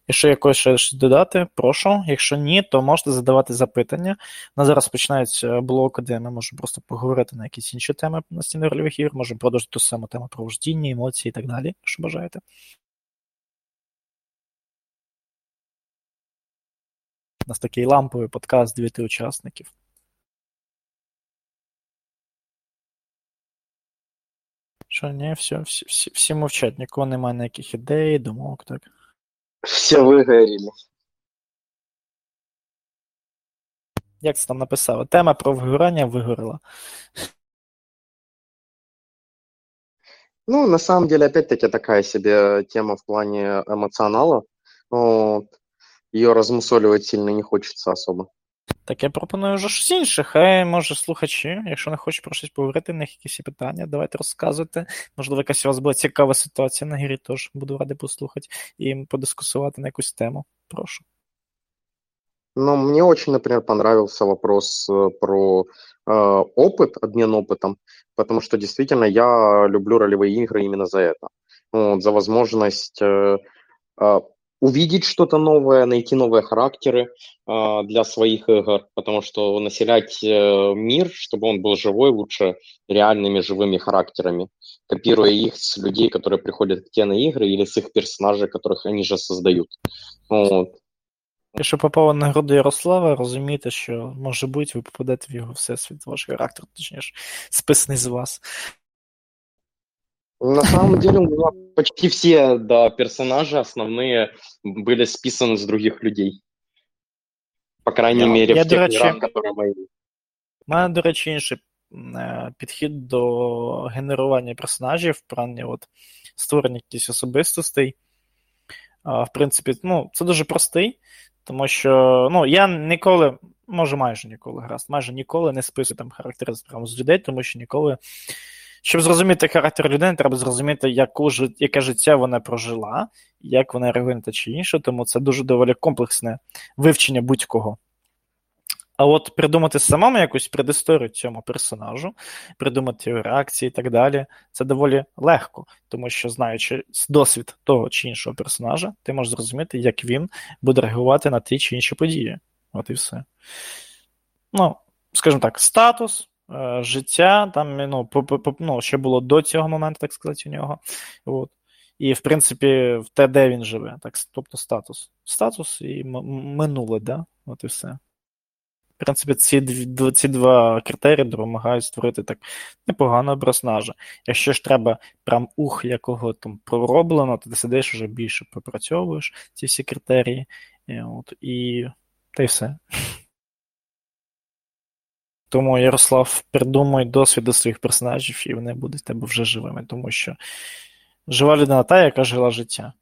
Якщо якось ще щось додати, прошу. Якщо ні, то можете задавати запитання. У нас зараз починається блок, де ми можемо просто поговорити на якісь інші теми настільних рольових ігор, можемо продовжити ту саму тему про вождіння, емоції і так далі, якщо бажаєте. У нас такий ламповий подкаст дев'яти учасників. Що, ні, все, всі, всі, всі мовчать, нікого немає ніяких ідей, думок, так. Все выгорели. Як це там написало? Тема про вигорання вигорела. Ну, на самом деле, опять-таки, такая себе тема в плане эмоционала. Но Ее размусоливать сильно не хочется особо. Так я пропоную вже щось інше. Хай може слухачі, якщо не хочуть про щось поговорити, в них якісь є питання, давайте розказуйте. Можливо, якась у вас була цікава ситуація на грі, тож буду радий послухати і подискусувати на якусь тему. Прошу. Но мне очень, например, понравился вопрос э, про э, опыт, обмен опытом, потому что действительно я люблю ролевые игры именно за это. Вот, за возможность э, э, увидеть что-то новое, найти новые характеры э, для своих игр, потому что населять э, мир, чтобы он был живой, лучше реальными живыми характерами, копируя их с людей, которые приходят к тебе на игры, или с их персонажей, которых они же создают. Вот. Якщо попало на груди Ярослава, розумійте, що може бути, ви попадете в його всесвіт, ваш характер, точніше, списаний з вас. На самом деле у меня почти все да, персонажи основные были списаны с других людей. По крайней Я- мере, я, в до тех речі, мирах, которые мои. У мене, до речі, інший е, підхід до генерування персонажів, в плані от, створення якихось особистостей. А, В принципі, ну, це дуже простий, тому що ну, я ніколи, може майже ніколи, гаразд, майже ніколи не списую там характери прямо з людей, тому що ніколи. щоб зрозуміти характер людини, треба зрозуміти, яку, яке життя вона прожила, як вона реагує на те чи інше, тому це дуже доволі комплексне вивчення будь-кого. А от придумати самому якусь предісторію цьому персонажу, придумати його реакції і так далі, це доволі легко, тому що, знаючи досвід того чи іншого персонажа, ти можеш зрозуміти, як він буде реагувати на ті чи інші події. От і все. Ну, скажімо так, статус, життя, там, ну, ну, що було до цього моменту, так сказати, у нього. От. І, в принципі, в те, де він живе, так, тобто статус. Статус і минуле, да? От і все. В принципі, ці, ці два критерії допомагають створити так непоганого персонажа. Якщо ж треба прям ух, якого там пророблено, то ти сидиш вже більше попрацьовуєш ці всі критерії. І, от, і та й все. Тому, Ярослав, придумай досвіди своїх персонажів, і вони будуть в тебе вже живими, тому що жива людина та, яка жила життя.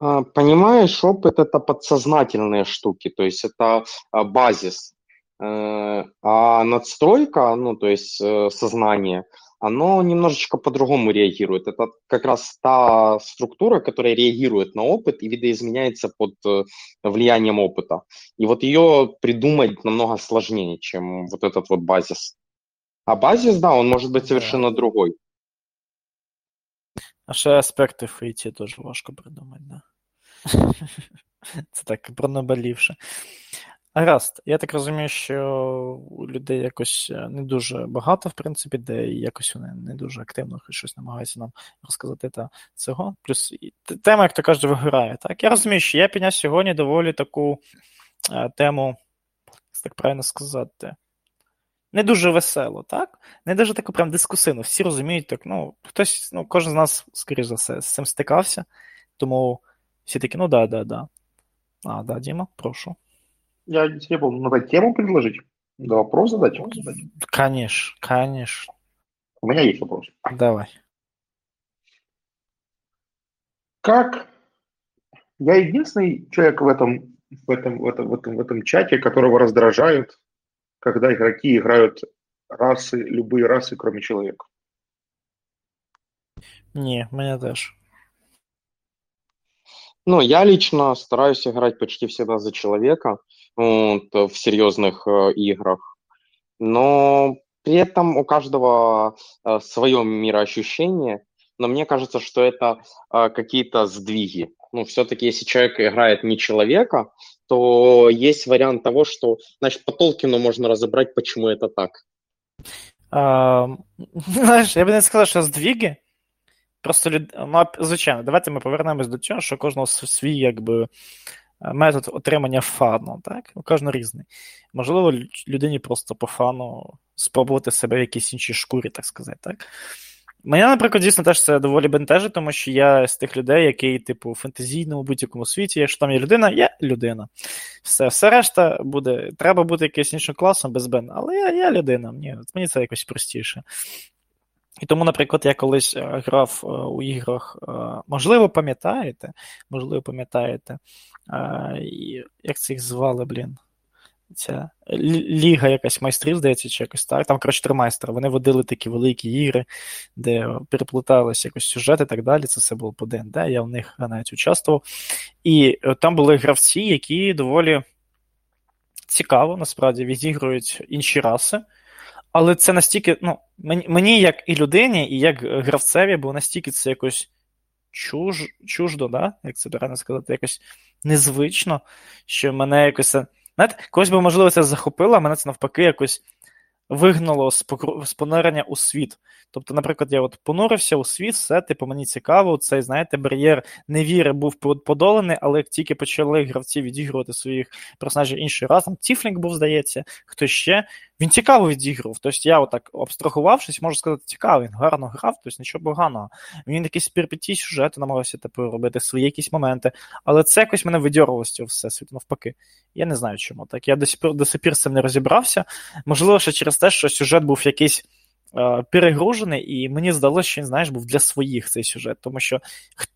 А, Понимаешь, опыт это подсознательные штуки, то есть это а, базис. Э, А надстройка, ну, то есть э, сознание, оно немножечко по-другому реагирует. Это как раз та структура, которая реагирует на опыт и видоизменяется под э, влиянием опыта. И вот ее придумать намного сложнее, чем вот этот вот базис. А базис, да, он может быть Да. совершенно другой. А ще аспекти фейті теж важко придумати, да. Це так про наболівше. Гаразд, я так розумію, що людей якось е, не дуже багато, в принципі, де якось вони не дуже активно щось намагаються нам розказати та цього. Плюс тема, як то кажуть, виграє. Так, я розумію, що я підняв сьогодні доволі таку е, тему, так правильно сказати, не дуже весело, так? Не дуже таку прям дискусивну. Всі розуміють, так, ну, хтось, ну, кожен з нас, скоріш за все, з цим стикався, тому всі такі, ну да, да, да. А, да, Діма, прошу. Я не забыл, надо тему предложить. Да, вопрос задать. Конечно, конечно. У меня есть вопрос. Давай. Как я единственный человек в этом, в этом, в этом, в этом, в этом чате, которого раздражают, когда игроки играют расы, любые расы, кроме человека. Ні, мене теж. Ну, я лично стараюсь играть почти всегда за человека вот, в серьезных э, играх, но при этом у каждого э, свое мироощущение, но мне кажется, что это э, какие-то сдвиги. ну, все-таки если человек играет не человека, то есть вариант того, что, значит, по Толкину можно разобрать, почему это так. А, знаєш, я би не сказав, що здвіги. Просто люд... ну, звичайно, давайте ми повернемось до цього, що кожного свій якби метод отримання фану, так? У кожного різний. Можливо, людині просто по фану спробувати себе в якійсь іншій шкурі, так сказати, так? Мене, наприклад, дійсно теж це доволі бентежить, тому що я з тих людей, який, типу, в фентезійному будь-якому світі, якщо там є людина, я людина. Все все решта буде. Треба бути якимось іншим класом без Бен. Але я я людина, мені мені це якось простіше. І тому, наприклад, я колись е, грав е, у іграх, е, можливо, пам'ятаєте, можливо, пам'ятаєте, як це їх звали, блін ця ліга якась майстрів, здається, чи якось так. Там, коротше, три майстра. Вони водили такі великі ігри, де переплуталися якось сюжети і так далі. Це все було по ДНД, я в них навіть участвував. І е, там були гравці, які доволі цікаво, насправді, відігрують інші раси. Але це настільки, ну, мені, як і людині, і як гравцеві, було настільки це якось чуж, чуждо, да? як це правильно сказати, якось незвично, що мене якось. Знаєте, когось би, можливо, це захопило, а мене це навпаки якось вигнало з понирення у світ. Тобто, наприклад, я от понурився у світ, все, типу, мені цікаво, цей, знаєте, бар'єр невіри був подолений, але як тільки почали гравці відігрувати своїх персонажів інший раз, там Тіфлінг був, здається, хто ще, він цікаво відігрував. Тобто я отак абстрагувавшись, можу сказати, цікаво, він гарно грав, тобто нічого поганого. Він якісь перпетій сюжету намагався типу, робити свої якісь моменти, але це якось мене видьорувало з цього всесвіту, навпаки. Я не знаю чому так. Я до сих пір з цим не розібрався. Можливо, ще через те, що сюжет був якийсь. Е, перегружений, і мені здалося, що він знаєш, був для своїх цей сюжет. Тому що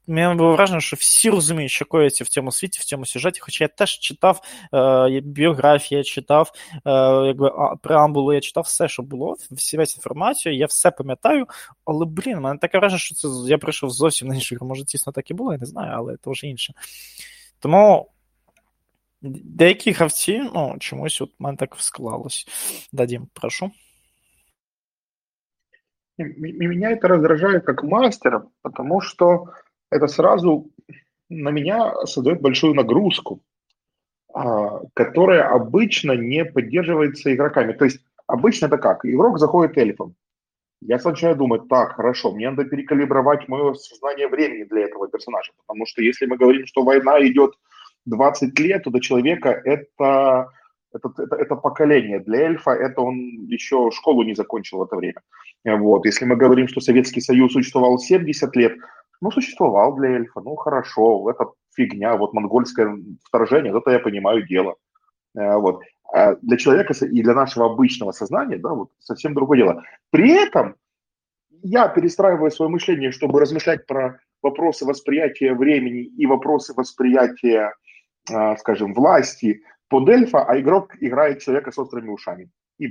мені було вражено, що всі розуміють, що коїться в цьому світі, в цьому сюжеті. Хоча я теж читав е, біографії, я читав е, якби, преамбулу, я читав все, що було, всі весь інформацію, я все пам'ятаю. Але, блін, мене таке враження, що це я прийшов зовсім на іншу. Може, дійсно так і було, я не знаю, але це вже інше. Тому. Деякі гравці, ну, чомусь от в мене так склалось. Дадім, прошу. Меня это раздражает как мастера, потому что это сразу на меня создает большую нагрузку, а, которая обычно не поддерживается игроками. То есть обычно это как? Игрок заходит эльфом. Я сначала думаю, так, хорошо, мне надо перекалибровать мое сознание времени для этого персонажа, потому что если мы говорим, что война идет 20 лет, до человека это это, это, это поколение. Для эльфа это он еще школу не закончил в это время. Вот. Если мы говорим, что Советский Союз существовал 70 лет, ну, существовал для эльфа, ну, хорошо, это фигня, вот монгольское вторжение, это я понимаю дело. Э, вот. А для человека и для нашего обычного сознания, да, вот совсем другое дело. При этом я перестраиваю свое мышление, чтобы размышлять про вопросы восприятия времени и вопросы восприятия, скажем, власти, под ельфа, а ігрок грає чоловіка з острими ушами. І.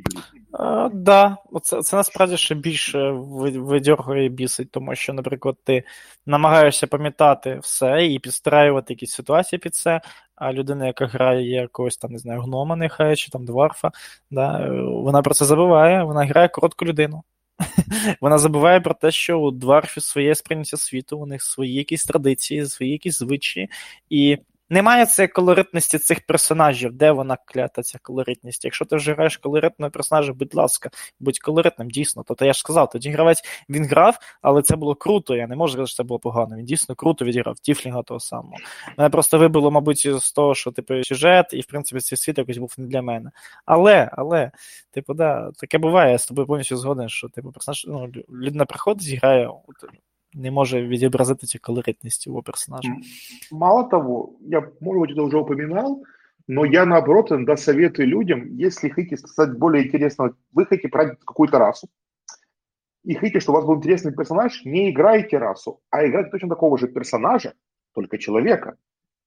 Так, да. це, це насправді ще більше видьоргує і бісить, тому що, наприклад, ти намагаєшся пам'ятати все і підстраювати якісь ситуації під це, а людина, яка грає якогось там, не знаю, гнома, нехай, чи там дварфа, да, вона про це забуває, вона грає коротку людину. Вона забуває про те, що у дварфів своє сприйняття світу, у них свої якісь традиції, свої якісь звичаї, і немає цієї колоритності цих персонажів, де вона клята, ця колоритність. Якщо ти вже граєш колоритного персонажа, будь ласка, будь колоритним, дійсно. Тобто я ж сказав, тоді гравець він грав, але це було круто. Я не можу сказати, що це було погано. Він дійсно круто відіграв Тіфлінга того самого. Мене просто вибило, мабуть, з того, що типу сюжет, і в принципі цей світ якось був не для мене. Але, але, типу, да, таке буває, я з тобою повністю згоден, що типу персонаж, ну, людина приходить, грає не може відобразити цю колоритність его персонажа. Мало того, я, может быть, это уже упоминал, но я, наоборот, иногда советую людям, если хотите стать более интересным, вы хотите брать какую-то расу, и хотите, чтобы у вас был интересный персонаж, не играйте расу, а играйте точно такого же персонажа, только человека.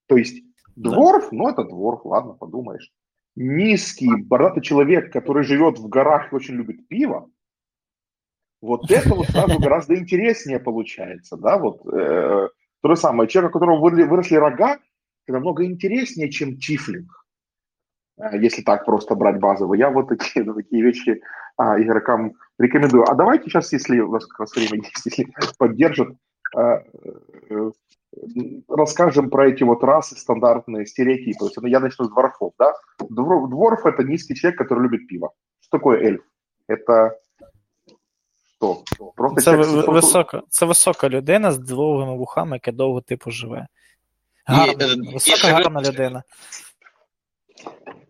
То есть дворф, да. ну это дворф, ладно, подумаешь. Низкий, бородатый человек, который живет в горах и очень любит пиво, вот это вот сразу гораздо интереснее получается, да, вот э, то же самое, человек, у которого выросли рога, это намного интереснее, чем тифлинг, э, если так просто брать базово. Я вот такие, такие вещи а, игрокам рекомендую. А давайте сейчас, если у вас как раз время есть, если поддержат, э, э, расскажем про эти вот расы стандартные стереотипы. То есть ну, я начну с дворфов, да? Дворф – это низкий человек, который любит пиво. Что такое эльф? Это що? Просто це, в, висока, це висока людина з довгими вухами, яка довго типу живе. Гарна, і, висока і гарна людина.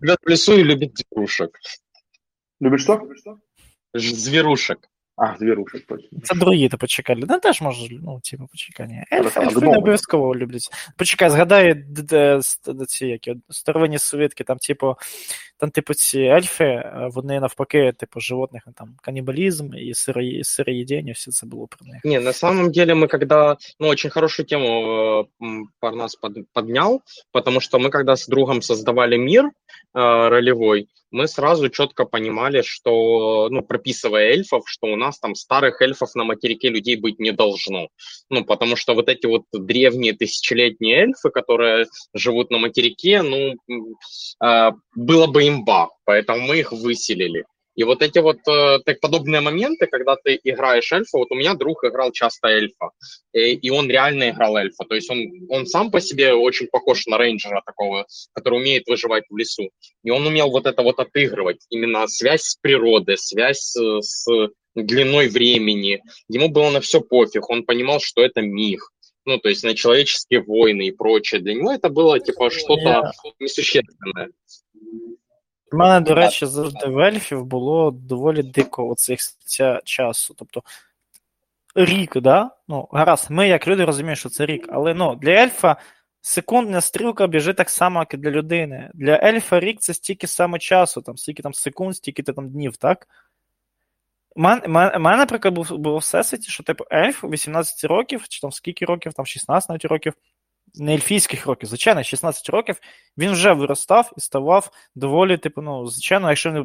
Живет в лесу и любит девушек. Любит что? Зверушек. А, звірушек, точно. Це друїди, почекай. Людина теж може, ну, типу, почекай, ні. Ельфи, ельфи не обов'язково люблять. Почекай, згадай ці які старовинні совітки, там, типу, там, типу, ці ельфи, вони навпаки, типу, животних, там, каннибализм и сыроедение, все это было про них. Не, на самом деле мы когда, ну, очень хорошую тему э, Парнас под, поднял, потому что мы когда с другом создавали мир э, ролевой, мы сразу четко понимали, что, ну, прописывая эльфов, что у нас там старых эльфов на материке людей быть не должно. Ну, потому что вот эти вот древние тысячелетние эльфы, которые живут на материке, ну, э, было бы имба, поэтому мы их выселили. И вот эти вот э, так подобные моменты, когда ты играешь эльфа, вот у меня друг играл часто эльфа, и, и он реально играл эльфа, то есть он, он сам по себе очень похож на рейнджера такого, который умеет выживать в лесу, и он умел вот это вот отыгрывать, именно связь с природой, связь с, с длиной времени, ему было на все пофиг, он понимал, что это миг, ну, то есть на человеческие войны и прочее. Для него это было, типа, что-то yeah. несущественное. У мене, до речі, завжди в ельфів було доволі дико оцих часу. Тобто рік, да? Ну, гаразд, ми, як люди, розуміємо, що це рік, але ну, для ельфа секундна стрілка біжить так само, як і для людини. Для ельфа рік це стільки саме часу, там, стільки там секунд, стільки там днів, так? У мене, наприклад, було, було всесвіті, що типу ельф 18 років, чи там скільки років, там 16 навіть років, не ельфійських років, звичайно, 16 років він вже виростав і ставав доволі, типу, ну, звичайно, якщо не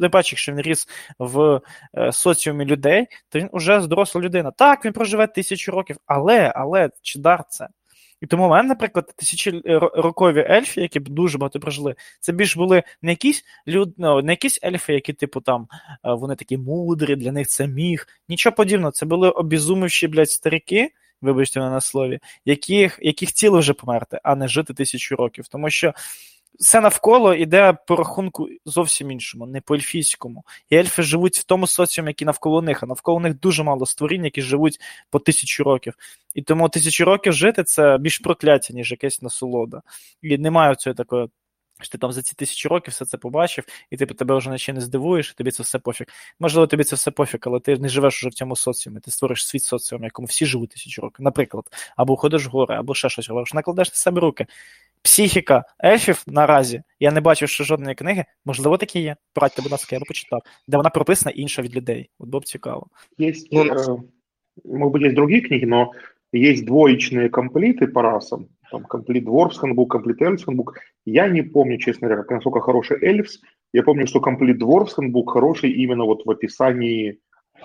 ти бачиш, якщо він ріс в е, соціумі людей, то він вже доросла людина. Так, він проживе тисячу років, але, але чи дар це? І тому в мене, наприклад, тисячорокові ельфи, які б дуже багато прожили, це більш були не якісь люд... ну, не якісь ельфи, які, типу, там е, вони такі мудрі, для них це міг. Нічого подібного. Це були обізумівші, блядь, старики, вибачте мене на слові, яких яких ціло вже померти, а не жити тисячу років. Тому що все навколо йде по рахунку зовсім іншому, не по ельфійському. І ельфи живуть в тому соціумі, який навколо них, а навколо них дуже мало створінь, які живуть по тисячу років. І тому тисячу років жити це більш прокляття, ніж якесь насолода. І немає цієї такої що ти там за ці тисячі років все це побачив, і ти тебе вже наче не здивуєш, і тобі це все пофіг. Можливо, тобі це все пофіг, але ти не живеш уже в цьому соціумі, ти створиш світ соціум, якому всі живуть тисячу років, наприклад, або ходиш в гори, або ще щось робиш, накладеш на себе руки. Психіка ельфів наразі, я не бачив ще жодної книги, можливо, такі є. Порадьте, будь ласка, я б почитав, де вона прописана інша від людей. От було б цікаво. Є, ну, может быть, есть другие книги, но есть двоечные комплиты по расам, там комплит Handbook, комплит Handbook. Я не помню, честно говоря, насколько хороший Эльфс. Я помню, что комплит Handbook хороший именно вот в описании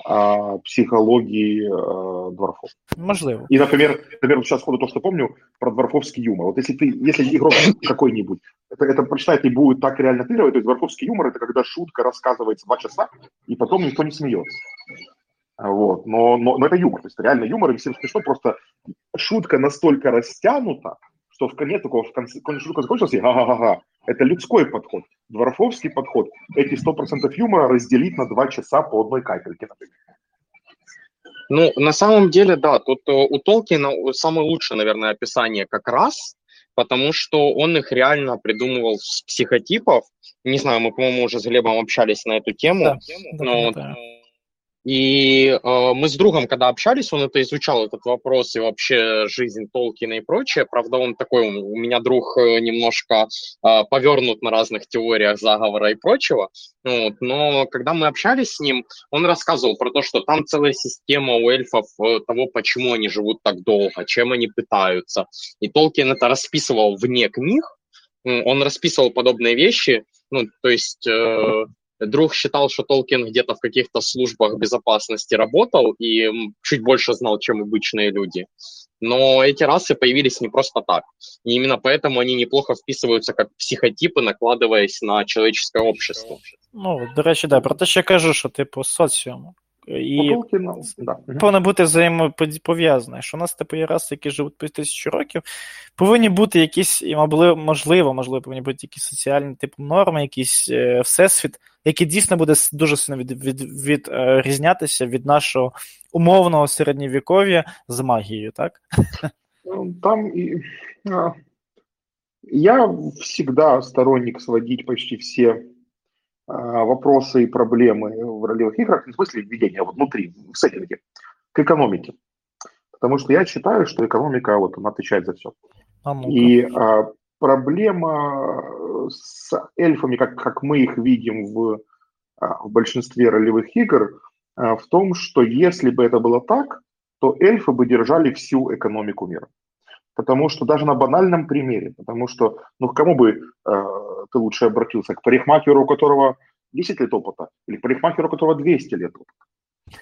а, психологии а, дворфов. Можливо. И, например, например, сейчас сходу то, что помню про дворфовский юмор. Вот если ты, если игрок какой-нибудь это, это прочитает и будет так реально тырывать, то есть дворфовский юмор это когда шутка рассказывается два часа, и потом никто не смеется. Вот. Но, но, но это юмор, то есть реально юмор, и всем смешно, просто шутка настолько растянута, что в конце такого, в конце, когда шутка закончилась, и га-га-га-га. Это людской подход. Дворфовский подход. Эти 100% юмора разделить на два часа по одной капельке, например. Ну, на самом деле, да, тут э, у Толкина самое лучшее, наверное, описание как раз, потому что он их реально придумывал с психотипов. Не знаю, мы, по-моему, уже с Глебом общались на эту тему. Да, но да, да. И э, мы с другом, когда общались, он это изучал, этот вопрос и вообще жизнь Толкина и прочее. Правда, он такой, у меня друг э, немножко э, повернут на разных теориях заговора и прочего. Вот. Но когда мы общались с ним, он рассказывал про то, что там целая система у эльфов э, того, почему они живут так долго, чем они пытаются. И Толкин это расписывал вне книг, он расписывал подобные вещи, ну, то есть э, Друг считал, что Толкин где-то в каких-то службах безопасности работал и чуть больше знал, чем обычные люди. Но эти расы появились не просто так. И именно поэтому они неплохо вписываются как психотипы, накладываясь на человеческое общество. Ну, до речі, да, про те, що я кажу, що типу соціум. І да. повинно бути взаємопов'язане. Що у нас типу є раси, які живуть по тисячу років, повинні бути якісь, і можливо, можливо, повинні бути якісь соціальні типу норми, якийсь е, всесвіт, який дійсно буде дуже сильно від, від, від, е, від нашого умовного середньовіков'я з магією, так? Ну, там а, я всегда сторонник сводить почти все а, вопросы и проблемы в ролевых играх, не в смысле введения, а вот внутри, в сеттинге, к экономике. Потому что я считаю, что экономика вот она отвечает за все. А и а, проблема с эльфами, как, как мы их видим в, а, в большинстве ролевых игр, а, в том, что если бы это было так, то эльфы бы держали всю экономику мира. Потому что даже на банальном примере, потому что, ну, к кому бы э, ты лучше обратился? К парикмахеру, у которого 10 лет опыта, или к парикмахеру, у которого 200 лет опыта?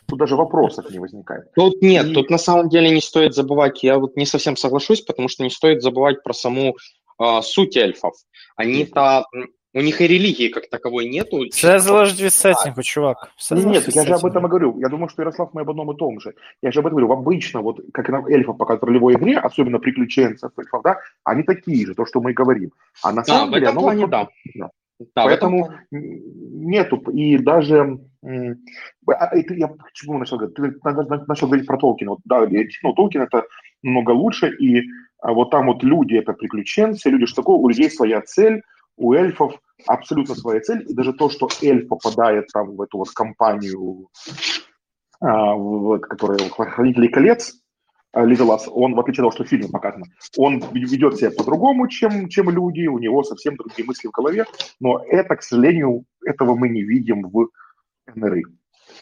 Тут даже вопросов не возникает. Тут нет, И... тут на самом деле не стоит забывать, я вот не совсем соглашусь, потому что не стоит забывать про саму э, суть эльфов. Они-то у них и религии как таковой нету. Все залежить від сеттингу, чувак. Нет, я же об этом и говорю. Я думаю, что Ярослав мы об одном и том же. Я же об этом говорю. Обычно, вот как нам эльфов показывают в ролевой игре, особенно приключенцев эльфов, да, они такие же, то, что мы говорим. А на самом да, деле... В этом плане, вот, да. да. Да, Поэтому нету, и даже а, и ты, я почему начал говорить? Ты начал говорить про Толкина. Вот, да, ну, Толкин это много лучше, и а вот там вот люди это приключенцы, люди что такое, у людей своя цель, у эльфов абсолютно своя цель, и даже то, что эльф попадает там в эту вот компанию, а, в, которая Хранители колец, а, Лизелас, он, в отличие от того, что в фильме показано, он ведет себя по-другому, чем, чем люди, у него совсем другие мысли в голове, но это, к сожалению, этого мы не видим в НРИ.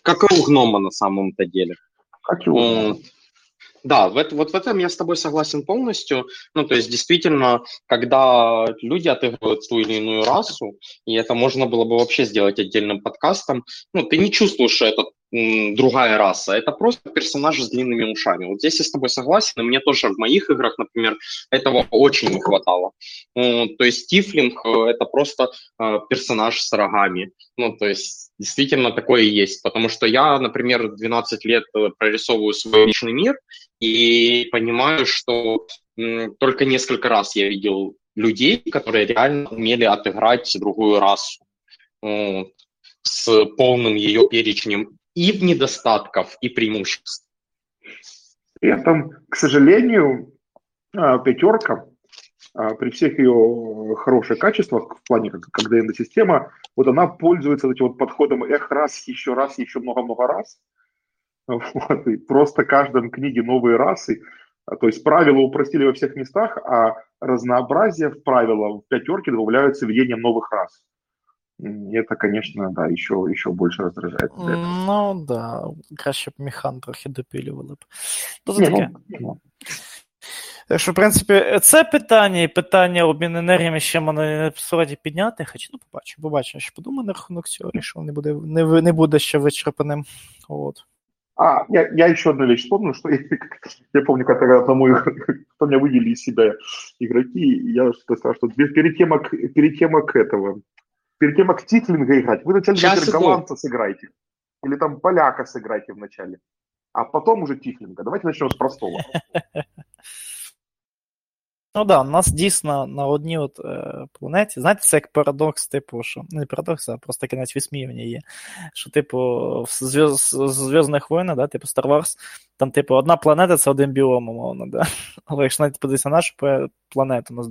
Как и у гнома на самом-то деле. Как и у гнома. Да, в вот в этом я с тобой согласен полностью. Ну, то есть, действительно, когда люди отыгрывают ту или иную расу, и это можно было бы вообще сделать отдельным подкастом, ну, ты не чувствуешь, что это другая раса, это просто персонаж с длинными ушами. Вот здесь я с тобой согласен, и мне тоже в моих играх, например, этого очень не хватало. То есть Тифлинг э, – это просто э, персонаж с рогами. Ну, то есть действительно такое и есть, потому что я, например, 12 лет э, прорисовываю свой личный мир и понимаю, что только несколько раз я видел людей, которые реально умели отыграть другую расу с полным ее перечнем и недостатков, и преимуществ. При этом, к сожалению, а, пятерка при всех ее хороших качествах в плане как, как ДНД-система, вот она пользуется этим вот подходом эх, раз, еще раз, еще много-много раз. Вот, и просто каждом книге новые расы. А, то есть правила упростили во всех местах, а разнообразие в правила в пятерке добавляются введением новых рас это, конечно, да, еще, еще больше раздражает. Ну, да, краще б механ трохи допилювали б. Ну. Ну, так що, в принципі, це питання і питання обміну енергіями ще мене сьогодні підняти, хоча ну побачу, побачу, що подумаю на рахунок цього, рішив, не буде, не, не буде ще вичерпаним. Вот. А, я, я еще одну вещь вспомнил, что я, я помню, когда одному, кто меня вывели из себя игроки, я что сказал, что перед тем, как, перед тем, как этого, перед тем, как Титлинга играть, вы вначале Сейчас голландца сыграйте. Или там поляка сыграйте вначале. А потом уже Тифлинга. Давайте начнем с простого. Ну да, у нас дійсно на одній от е, планеті. Знаєте, це як парадокс, типу, що не парадокс, а просто таке навіть висміювання є. Що, типу, в Зв'язних воїнах, да, типу Star Wars, там, типу, одна планета це один біом, умовно, да. Але якщо навіть подивитися на нашу планету, у нас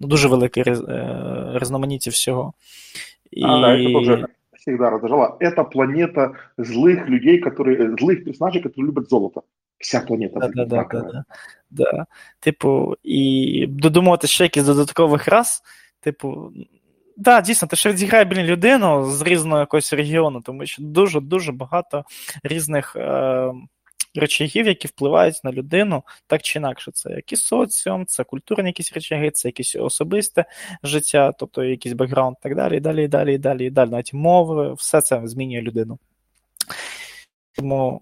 ну, дуже велике е, різноманіття всього. І... А, да, это тоже всегда раздражало. Это планета злых людей, которые, злых персонажей, которые любят золото. Вся планета. Да, да, да, да, да. Типу, і додумувати ще якісь додаткових рас, типу. Так, да, дійсно, ти ще відіграє блін, людину з різного якогось регіону, тому що дуже-дуже багато різних е, речагів, які впливають на людину так чи інакше. Це якийсь соціум, це культурні якісь речаги, це якесь особисте життя, тобто якийсь бекграунд так далі, і далі, і далі, і далі, і далі, навіть мови, все це змінює людину. Тому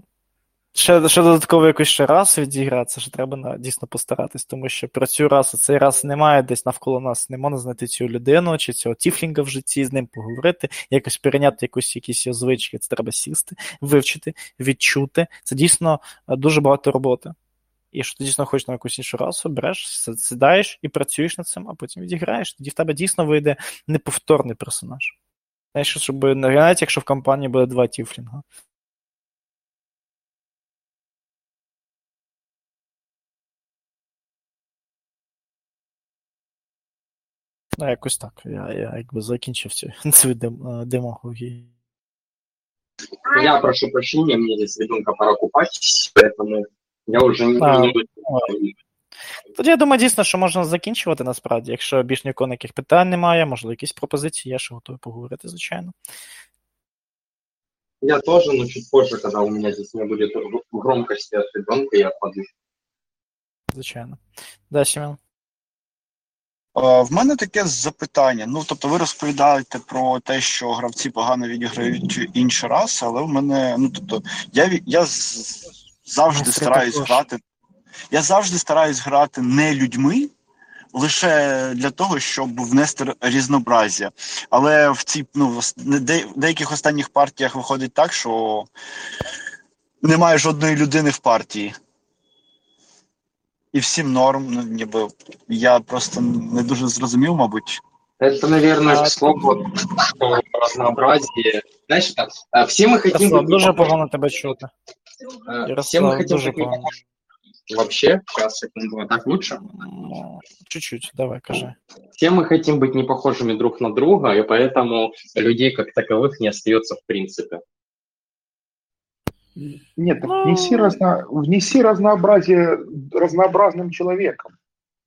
Ще, ще додатково якусь ще раз відігратися, що треба на, дійсно постаратись, тому що про цю расу цей раз немає десь навколо нас, не можна знайти цю людину чи цього тіфлінга в житті, з ним поговорити, якось перейняти якусь якісь звички. Це треба сісти, вивчити, відчути. Це дійсно е, дуже багато роботи. І що ти дійсно хочеш на якусь іншу расу, береш, сідаєш і працюєш над цим, а потім відіграєш. Тоді в тебе дійсно вийде неповторний персонаж. Знаєш, щоб навіть якщо в компанії буде два тіфлінга. Ну, якось так. Я я якби закінчив цю, цю дем, демагогію. Я прошу прощения, мне здесь ребенка пора купать, поэтому я уже не, буду. Тоді я думаю, дійсно, що можна закінчувати насправді. Якщо більш нікого ніяких питань немає, можливо, якісь пропозиції, я ще готовий поговорити, звичайно. Я тоже, но чуть позже, когда у меня здесь не будет громкости от ребенка, я подвижу. Звичайно. Да, Сім'ян? Е, В мене таке запитання. Ну, тобто, ви розповідаєте про те, що гравці погано відіграють інші раси, але в мене, ну тобто, я я завжди стараюсь грати. Я завжди стараюсь грати не людьми, лише для того, щоб внести різнообразя. Але в цій ну в деяких останніх партіях виходить так, що немає жодної людини в партії. І всім норм, ну ніби я просто не дуже зрозумів, мабуть. Это, наверное, А, к слову о разнообразии. Знаешь, так, э, все мы хотим Ярослав, быть дуже не похожи- погано тебе чути. э, Все мы Ярослав, хотим дуже быть не погано. похожи. Вообще, сейчас, секунду, а так лучше? Ну, Чуть-чуть, давай, кажи. Все мы хотим быть не похожими друг на друга, и поэтому людей как таковых не остается в принципе. Нет, так Ну. внеси, разно, внеси разнообразие разнообразным человеком.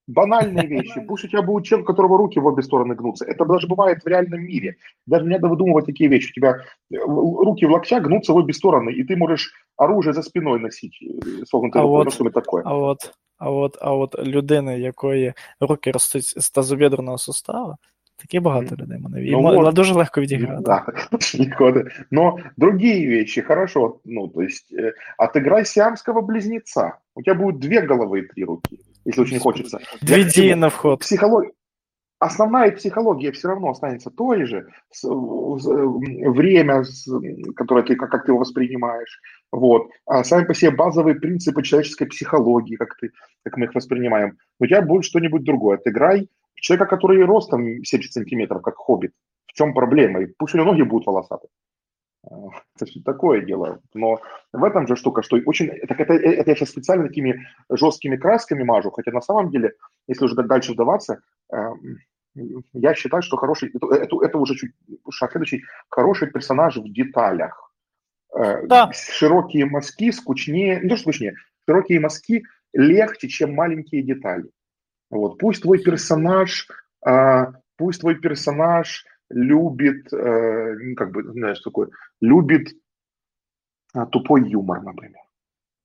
Банальные вещи. Пусть у тебя будет человек, у которого руки в обе стороны гнутся. Это даже бывает в реальном мире. Даже не надо выдумывать такие вещи. У тебя э, руки в локтях гнутся в обе стороны, и ты можешь оружие за спиной носить, э, согнутой А вот- что-нибудь такое. А от, а от, а от людини, якої руки ростуть з тазобідреного сустава, такі багато людей в мене. І Ну, мо- от. вона дуже легко відіграти. Да, легко, да. Но другие вещи, хорошо, ну, то есть, э, отыграй сиамского близнеца. У тебя будет две головы и три руки, если очень хочется. Дві Я к дії чему? на вход. Психология, основная психология все равно останется той же, с- с- э, время, с- которое ты, как, как ты его воспринимаешь, вот, а сами по себе базовые принципы человеческой психологии, как ты, как мы их воспринимаем. Но у тебя будет что-нибудь другое. Отыграй человека, который ростом 70 сантиметров, как хоббит. В чем проблема? И пусть у него ноги будут волосатые. А, Это такое дело. Но в этом же штука, что очень... Так это, это я сейчас специально такими жесткими красками мажу, хотя на самом деле, если уже дальше вдаваться, эм, я считаю, что хороший... Это, это, это уже чуть шаг следующий. Хороший персонаж в деталях. Э, Да. Широкие мазки скучнее... Не то, что скучнее. Широкие мазки легче, чем маленькие детали. Вот. Пусть твой персонаж... а, пусть твой персонаж любит, э, ну, как бы, знаешь, такой, любит а, тупой юмор, например.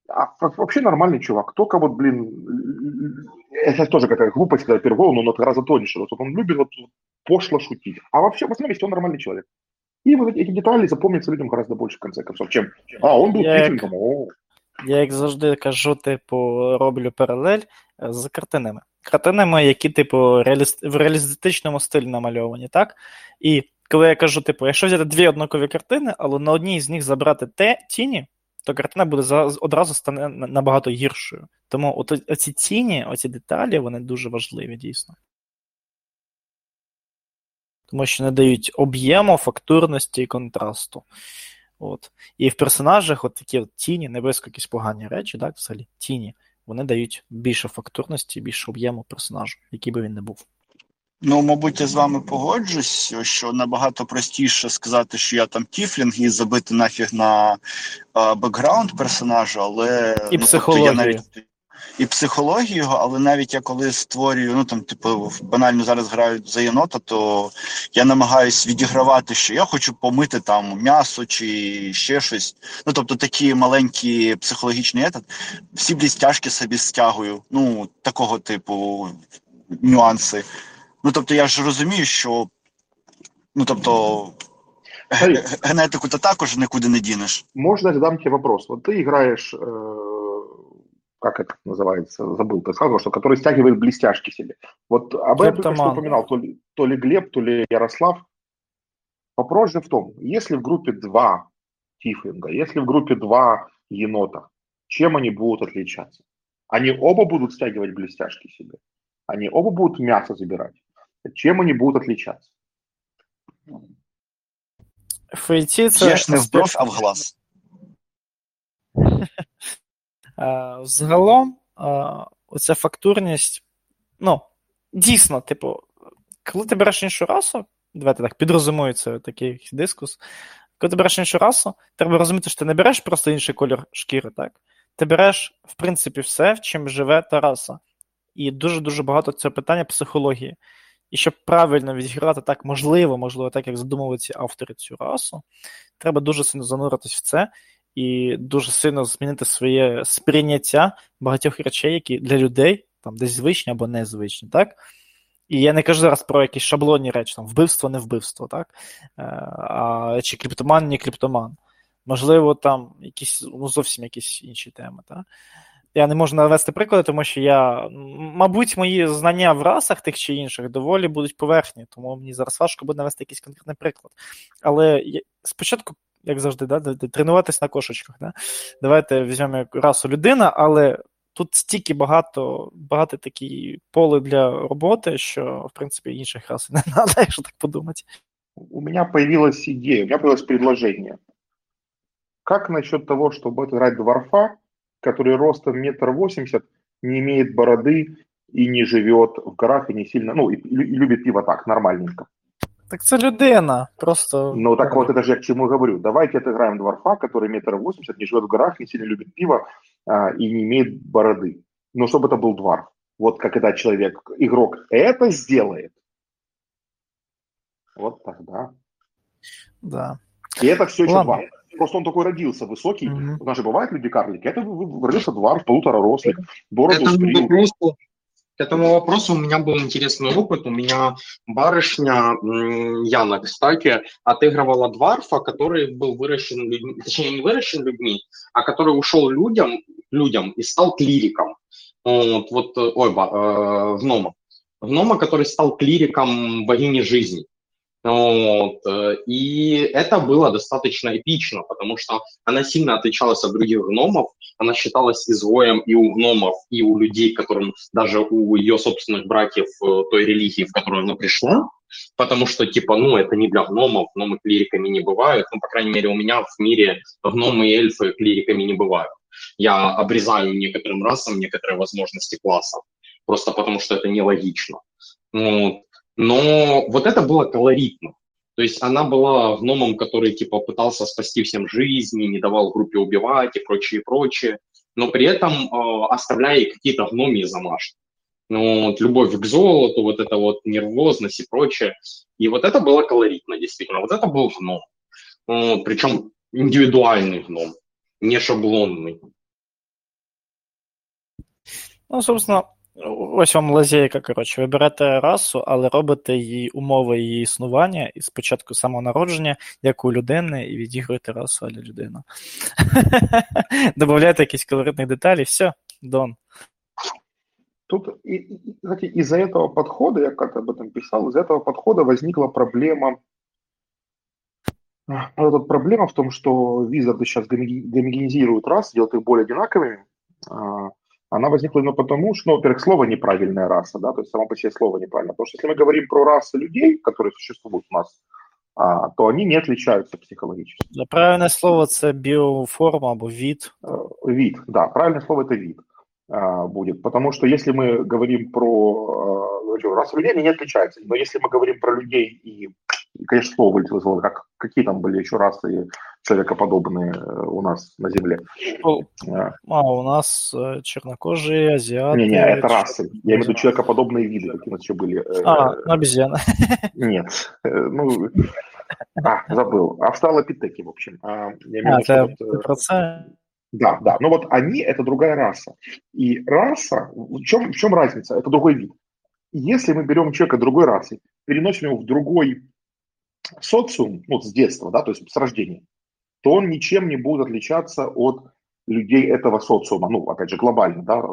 А во- вообще нормальный чувак. Только вот, блин, это тоже какая глупость, когда первый но он гораздо тоньше. Вот он любит вот пошло шутить. А вообще, в основном, если он нормальный человек. И вот эти, детали запомнятся людям гораздо больше, в конце концов, чем «А, он был о, Я, як завжди кажу, типу, роблю паралель е, з картинами. Картинами, які, типу, реаліст... в реалістичному стилі намальовані, так? І коли я кажу, типу, якщо взяти дві однакові картини, але на одній з них забрати те тіні, то картина буде одразу стане набагато гіршою. Тому от оці тіні, оці деталі, вони дуже важливі, дійсно. Тому що не дають об'єму, фактурності і контрасту. От. І в персонажах от такі от тіні, не якісь погані речі, так, взагалі, тіні, вони дають більше фактурності, більше об'єму персонажу, який би він не був. Ну, мабуть, я з вами погоджусь, що набагато простіше сказати, що я там тіфлінг і забити нафіг на бекграунд персонажа, але І ну. Тобто я навіть, і психологію його, але навіть я коли створюю, ну там, типу, банально зараз грають за єнота, то я намагаюсь відігравати, що я хочу помити там м'ясо чи ще щось. Ну, тобто такі маленькі психологічні етат, всі блістяшки собі стягую. Ну, такого типу нюанси. Ну, тобто, я ж розумію, що ну тобто, Генетику то також нікуди не дінеш. можно я задам тебе вопрос? Вот ты играешь, э, как это называется, забыл, ты сказал, что который стягивает блестяшки себе. Вот об этом только что упоминал то ли, то ли Глеб, то ли Ярослав. Вопрос же в том, если в группе два тифлинга, если в группе два енота, чем они будут отличаться? Они оба будут стягивать блестяшки себе? Они оба будут мясо забирать? Чем они будут отличаться? Я не в бровь, аспект- а в глаз. Е, Взагалом, е, оця фактурність, ну, дійсно, типу, коли ти береш іншу расу, давайте так, підрозумується такий дискус. Коли ти береш іншу расу, треба розуміти, що ти не береш просто інший кольор шкіри, так? Ти береш, в принципі, все, в чим живе та раса. І дуже-дуже багато цього питання психології. І щоб правильно відіграти так, можливо, можливо, так, як задумували ці автори цю расу, треба дуже сильно зануритись в це і дуже сильно змінити своє сприйняття багатьох речей, які для людей там десь звичні або незвичні, так? І я не кажу зараз про якісь шаблонні речі, там вбивство, не вбивство, так? Е, А, чи кліптоман, не кліптоман. Можливо, там якісь, ну, зовсім якісь інші теми, так? Я не можу навести приклади, тому що я, мабуть, мої знання в расах тих чи інших доволі будуть поверхні, тому мені зараз важко буде навести якийсь конкретний приклад. Але спочатку, як завжди, да, д- д- тренуватись на кошечках. Да? Давайте візьмемо як расу людина, але тут стільки багато, багато такі поле для роботи, що, в принципі, інших рас не треба, якщо так подумати. У меня появилась идея, у меня появилось предложение. Как насчет того, чтобы играть дворфа, который ростом метр восемьдесят, не имеет бороды и не живет в горах и не сильно, ну, и, и любит пиво так, нормальненько. Так це людина, просто. Ну, так вот это же я к чему говорю. Давайте отыграем дворфа, который метр восемьдесят, не живет в горах, не сильно любит пиво а, и не имеет бороды. Но чтобы это был дворф. Вот как когда человек, игрок это сделает, вот тогда. Да. И это все еще дворф. Просто он такой родился высокий. Мгм. У нас же бывают люди-карлики. Это в- в- родился дворф, полуторарослик, бороду сбрил. вопросу, к этому вопросу у меня был интересный опыт. У меня барышня Яна, кстати, отыгрывала дворфа, который был выращен людьми, точнее не выращен людьми, а который ушел людям, людям и стал клириком. Вот, вот э, ой, ба- э, гнома. Гнома, который стал клириком богини жизни. Вот, э, и это было достаточно эпично, потому что она сильно отличалась от других гномов, она считалась изгоем и у гномов, и у людей, которым даже у ее собственных братьев э, той религии, в которую она пришла, потому что, типа, ну, это не для гномов, гномы клириками не бывают, ну, по крайней мере, у меня в мире гномы и эльфы клириками не бывают. Я обрезаю некоторым расам некоторые возможности класса, просто потому что это нелогично. Вот. Но вот это было колоритно. То есть она была гномом, который типа пытался спасти всем жизни, не давал группе убивать и прочее, прочее, но при этом э, оставляя какие-то гномии замашки. Ну, вот, любовь к золоту, вот это вот нервозность и прочее. И вот это было колоритно, действительно. Вот это был гном. Ну, причем индивидуальный гном, не шаблонный. Ну, собственно, ось вам лазейка, коротше. Ви берете расу, але робите її умови її існування і спочатку самого народження, як у людини, і відігруєте расу аля людина. Добавляєте якісь колоритні деталі, все, дон. Тут, и, и, знаете, из-за этого подхода, я как об этом писал, из-за этого подхода возникла проблема. А, Вот эта проблема в том, что Wizards сейчас гомо- гомогенизируют рас, делают их более одинаковыми. а, Она возникла именно потому, что, ну, во-первых, слово неправильная раса, да, то есть само по себе слово неправильно. Потому что если мы говорим про расы людей, которые существуют у нас, а, то они не отличаются психологически. Для правильне слово це біоформа або від. Э, Вид, да, правильное слово это вид а, будет. Потому что если мы говорим про э, говорю, расы людей, они не отличаются. Но если мы говорим про людей и, конечно, слово вылетело из головы, как, какие там были еще расы человекоподобные э, у нас на Земле. А, А у нас е, чорнокожі, азіати. Не-не, это расы. Я имею в виду человекоподобные виды, какие у нас еще были. Э, А, ну, обезьяна. Нет, э, ну, а, забыл. Австралопитеки, в общем. А, я имею А, це вот, э, ти про це? Да, да. Но вот они это другая раса. И раса, в чем, в чем разница? Это другой вид. Если мы берем человека другой расы, переносим его в другой социум, ну, с детства, да, то есть с рождения, то он ничем не будет отличаться от людей этого социума, ну, опять же, глобально, да,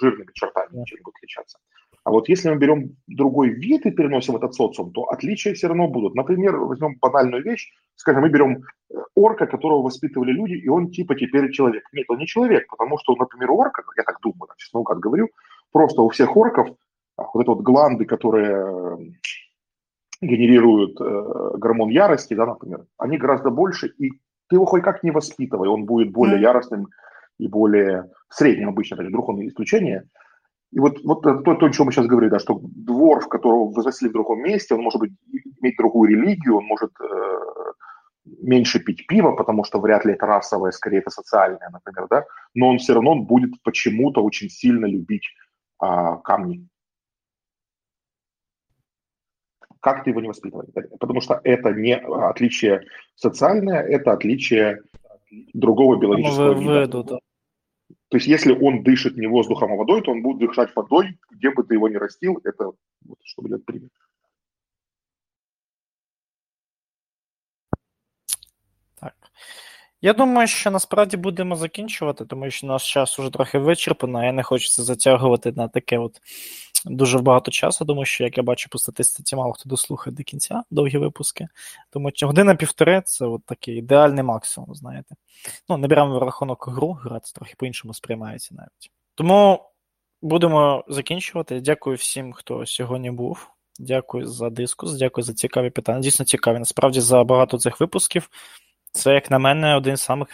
жирными чертами ничем не будет отличаться. А вот если мы берем другой вид и переносим этот социум, то отличия все равно будут. Например, возьмем банальную вещь, скажем, мы берем э, орка, которого воспитывали люди, и он типа теперь человек. Нет, он не человек, потому что, например, орка, я так думаю, честно как говорю, просто у всех орков а, вот это вот гланды, которые генерируют э, гормон ярости, да, например, они гораздо больше, и ты его хоть как не воспитывай, он будет более яростным и более средним обычно, вдруг он исключение – и вот, вот то, то, о чем мы сейчас говорили, да, что двор, в которого возросли в другом месте, он может быть, иметь другую религию, он может э, меньше пить пиво, потому что вряд ли это расовое, скорее это социальное, например, да, но он все равно будет почему-то очень сильно любить э, камни. Как ты его не воспитывай? Потому что это не отличие социальное, это отличие другого биологического вида. Да. То есть если он дышит не воздухом, а водой, то он будет дышать водой, где бы ты его ни растил, это вот, чтобы дать пример. Я думаю, що насправді будемо закінчувати, тому що наш час уже трохи вичерпано, я не хочеться затягувати на таке от дуже багато часу, тому що, як я бачу по статистиці, мало хто дослухає до кінця довгі випуски. Тому що година-півтори це от такий ідеальний максимум, знаєте. Ну, не беремо в рахунок гру, гра це трохи по-іншому сприймається навіть. Тому будемо закінчувати. Дякую всім, хто сьогодні був. Дякую за дискус, дякую за цікаві питання. Дійсно цікаві. Насправді за багато цих випусків. Це, як на мене, один з самих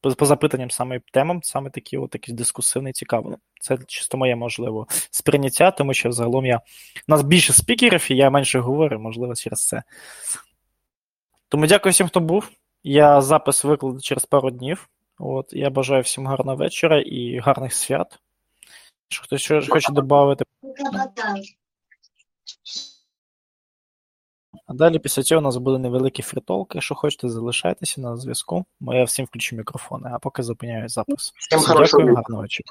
по, запитанням саме темам, саме такі от такий дискусивний, цікавий. Це чисто моє можливо сприйняття, тому що загалом я. У нас більше спікерів, і я менше говорю, можливо, через це. Тому дякую всім, хто був. Я запис викладу через пару днів. От, Я бажаю всім гарного вечора і гарних свят. Що хтось хоче додати. А далі після цього у нас були невеликі фрітолки. Якщо хочете, залишайтеся на зв'язку. Бо Я всім включу мікрофони, а поки зупиняю запис. Всім Дякую, гарного вечора.